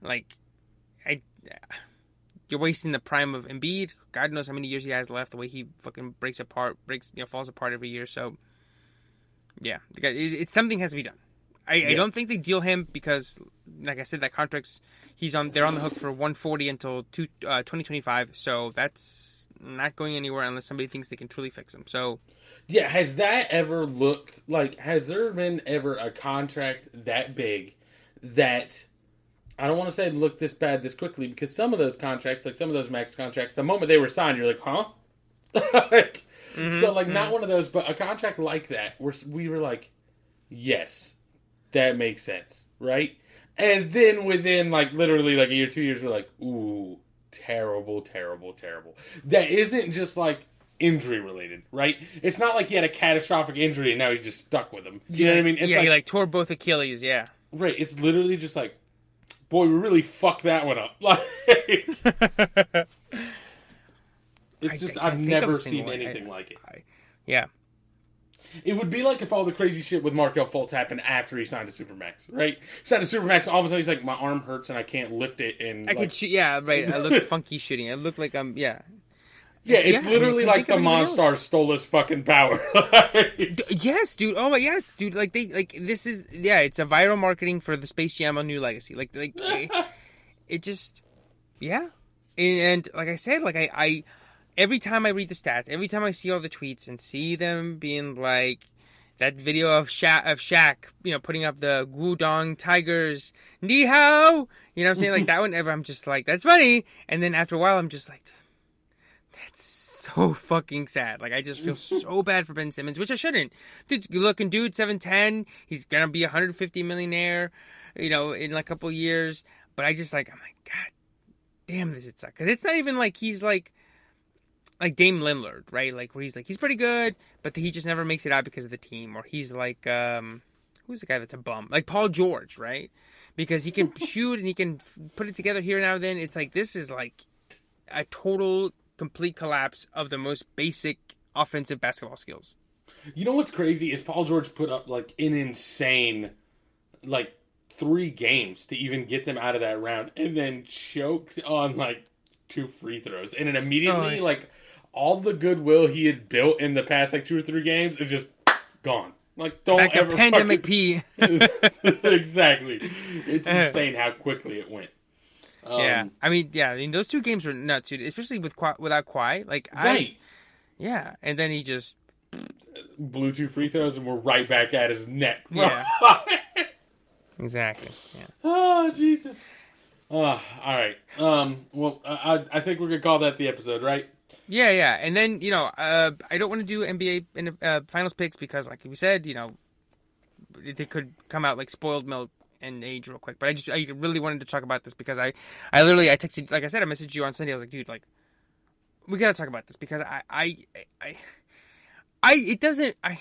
like I. You're wasting the prime of Embiid. God knows how many years he has left. The way he fucking breaks apart, breaks, you know, falls apart every year. So, Yeah, it's something has to be done. I, I don't think they deal him because, like I said, that contract's he's on. They're on the hook for 140 until two, uh, 2025. So that's not going anywhere unless somebody thinks they can truly fix him. So Yeah, has that ever looked like? Has there been ever a contract that big that I don't want to say look this bad this quickly because some of those contracts, like some of those max contracts, the moment they were signed, you're like, huh? [laughs] like, mm-hmm, so like not mm-hmm. one of those, but a contract like that where we were like, yes, that makes sense, right? And then within like literally like a year, two years, we're like, ooh, terrible, terrible, terrible. That isn't just like injury related, right? It's not like he had a catastrophic injury and now he's just stuck with him. You know what I mean? It's yeah, like, he like tore both Achilles. Yeah. right. It's literally just like, boy, we really fucked that one up. [laughs] Like, [laughs] it's I- just I I've can't think of never seen one. I- anything like it. yeah. It would be like if all the crazy shit with Markelle Fultz happened after he signed a Supermax, right? Signed a Supermax, all of a sudden he's like, my arm hurts and I can't lift it, and I like, could shoot. Yeah, right. I look [laughs] funky shooting. I look like I'm. Yeah. Yeah, it's yeah, I mean, literally like the Monstar stole his fucking power. [laughs] Yes, dude. Oh my, yes, dude. Like they, like this is, yeah. It's a viral marketing for the Space Jam: A New Legacy. Like, like [laughs] it, it just, yeah. And, and like I said, like I, I, every time I read the stats, every time I see all the tweets and see them being like that video of Shaq, of Shaq, you know, putting up the Guangdong Tigers, ni hao. You know what I'm saying? Like [laughs] that one. Ever, I'm just like, that's funny. And then after a while, I'm just like. That's so fucking sad. Like I just feel [laughs] so bad for Ben Simmons, which I shouldn't. Dude, good looking dude, seven ten. He's gonna be a hundred fifty millionaire, you know, in like a couple years. But I just like I'm like, God damn, this it suck. Because it's not even like he's like like Dame Lillard, right? Like where he's like he's pretty good, but he just never makes it out because of the team. Or he's like um who's the guy that's a bum? Like Paul George, right? Because he can [laughs] shoot and he can f- put it together here and now and then. It's like this is like a total complete collapse of the most basic offensive basketball skills. you know what's crazy is Paul George put up like an insane, like three games to even get them out of that round, and then choked on like two free throws, and then immediately Oh, like all the goodwill he had built in the past like two or three games is just gone. Like don't Back to ever pandemic fucking- P. [laughs] exactly. It's [laughs] insane how quickly it went. Um, yeah, I mean, yeah, I mean those two games were nuts, dude. Especially with Kawhi, without Kawhi, like I, yeah, and then he just Blew two free throws and we're right back at his neck. bro. [laughs] Yeah. exactly, yeah. oh Jesus. Oh, all right. Um. Well, I I- I think we're gonna call that the episode, right? Yeah, yeah, and then you know, uh, I don't want to do NBA in uh, finals picks because, like we said, you know, they could come out like spoiled milk and age real quick. But I just, I really wanted to talk about this because I, I literally, I texted, like I said, I messaged you on Sunday. I was like, dude, like, we gotta talk about this because I, I, I, I, it doesn't, I.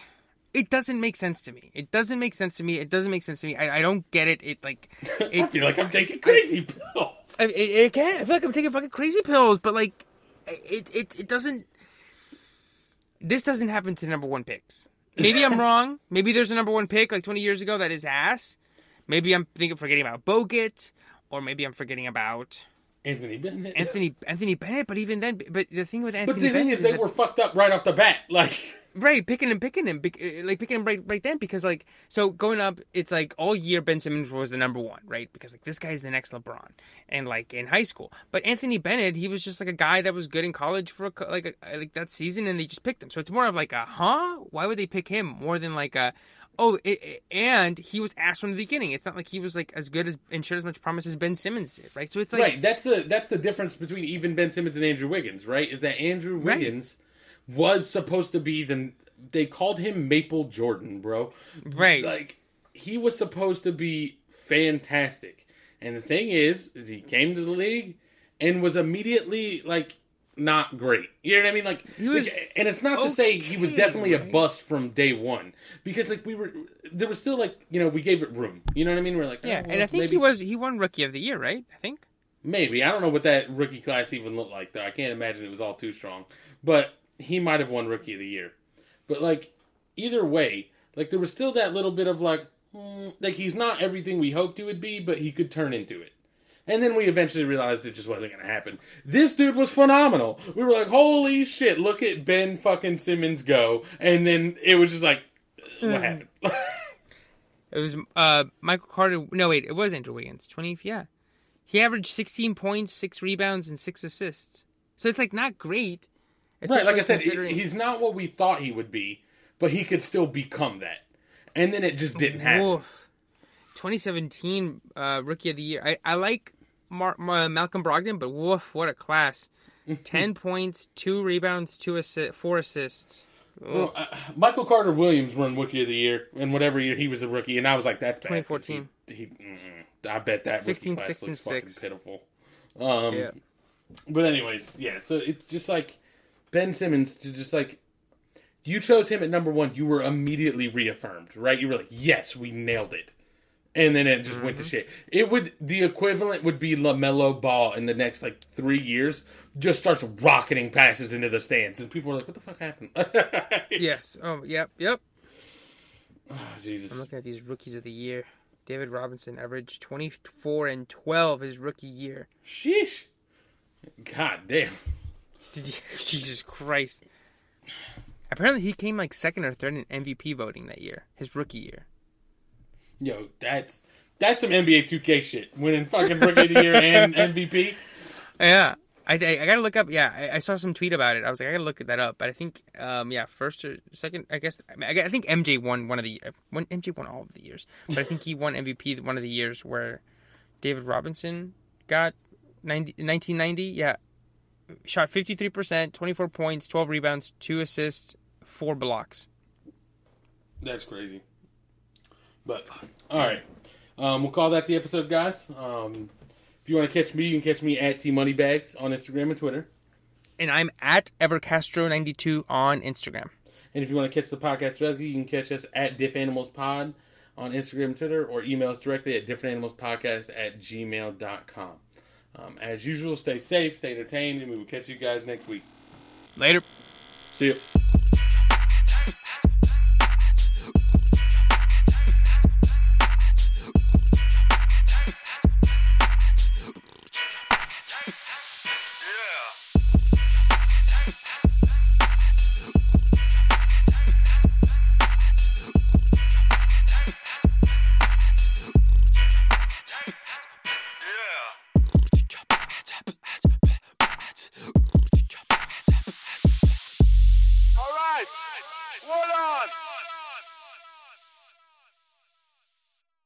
It doesn't make sense to me. It doesn't make sense to me. It doesn't make sense to me. I, I don't get it. It like I [laughs] it, feel like I'm taking crazy pills. I, it, it can. I feel like I'm taking fucking crazy pills, but like, it, it, it doesn't. This doesn't happen to number one picks. Maybe I'm [laughs] wrong. Maybe there's a number one pick like 20 years ago that is ass. Maybe I'm thinking forgetting about Bogut, or maybe I'm forgetting about Anthony Bennett. Anthony Anthony Bennett. But even then, but the thing with Anthony. but the thing Bennett is, they that- were fucked up right off the bat. [laughs] Like, right picking him picking him uh, like picking him right right then because like so going up it's like all year ben simmons was the number one right because like this guy's the next lebron and like in high school but anthony bennett he was just like a guy that was good in college for a, like a, like that season and they just picked him so it's more of like a huh why would they pick him more than like a oh it, it- and he was asked from the beginning it's not like he was like as good as and showed as much promise as ben simmons did right so it's like right. That's the that's the difference between even Ben Simmons and Andrew Wiggins, right? Is that Andrew Right. Wiggins was supposed to be the they called him Maple Jordan, bro. right Like he was supposed to be fantastic. And the thing is, is he came to the league and was immediately like not great. You know what I mean? Like He was like, and it's not to say he was okay, definitely a bust from day one because like we were there was still like you know we gave it room. You know what I mean? We're like yeah oh, and i think maybe, he was he won rookie of the year right i think maybe I don't know what that rookie class even looked like though. I can't imagine it was all too strong, but he might have won rookie of the year. But like either way, like there was still that little bit of like, hmm, like he's not everything we hoped he would be, but he could turn into it. And then we eventually realized it just wasn't going to happen. This dude was phenomenal. We were like, holy shit, look at Ben fucking Simmons go. And then it was just like, what happened? [laughs] It was uh, Michael Carter. No, wait, it was Andrew Wiggins. Twenty. Yeah, he averaged sixteen points, six rebounds, and six assists. So it's like not great. right, like I said, considering- he's not what we thought he would be, but he could still become that. And then it just didn't happen. Woof. 2017 uh, Rookie of the Year. I, I like Mar- Mar- Malcolm Brogdon, but woof, what a class. [laughs] 10 points, 2 rebounds, two assi- 4 assists. Well, uh, Michael Carter Williams won Rookie of the Year, in whatever year he was a rookie, and I was like, "That's bad." 'cause 2014. He, he, mm-mm. I bet that 16, rookie class 6, and looks fucking pitiful. Um, Yeah. But anyways, yeah. So it's just like Ben Simmons to just like you chose him at number one. You were immediately reaffirmed, right? You were like, "Yes, we nailed it," and then it just went to mm-hmm. shit. It would the equivalent would be Lamelo Ball in the next like three years. Just starts rocketing passes into the stands, and people are like, "What the fuck happened?" [laughs] Yes. Oh, yep, yep. Oh, Jesus. I'm looking at these Rookies of the Year. David Robinson averaged 24 and 12 his rookie year. Sheesh. God damn. Did you, [laughs] Jesus Christ. Apparently, he came like second or third in MVP voting that year, his rookie year. Yo, that's that's some NBA 2K shit. Winning fucking rookie of the year and [laughs] MVP. Yeah, I, I, I gotta look up. Yeah, I, I saw some tweet about it. I was like, I gotta look that up. But I think, um, yeah, first or second, I guess. I, mean, I, I think MJ won one of the one. MJ won all of the years, but I think he won MVP one of the years where David Robinson got 90, 1990. Yeah, shot fifty three percent, twenty four points, twelve rebounds, two assists, four blocks. That's crazy. But all right, um, we'll call that the episode, guys. Um, if you want to catch me, you can catch me at T Moneybags on Instagram and Twitter. And I'm at Evercastro ninety two on Instagram. And if you want to catch the podcast directly, you can catch us at Diff Animals Pod on Instagram and Twitter, or email us directly at differentanimalspodcast at gmail.com. Um, as usual, stay safe, stay entertained, and we will catch you guys next week. Later. See you.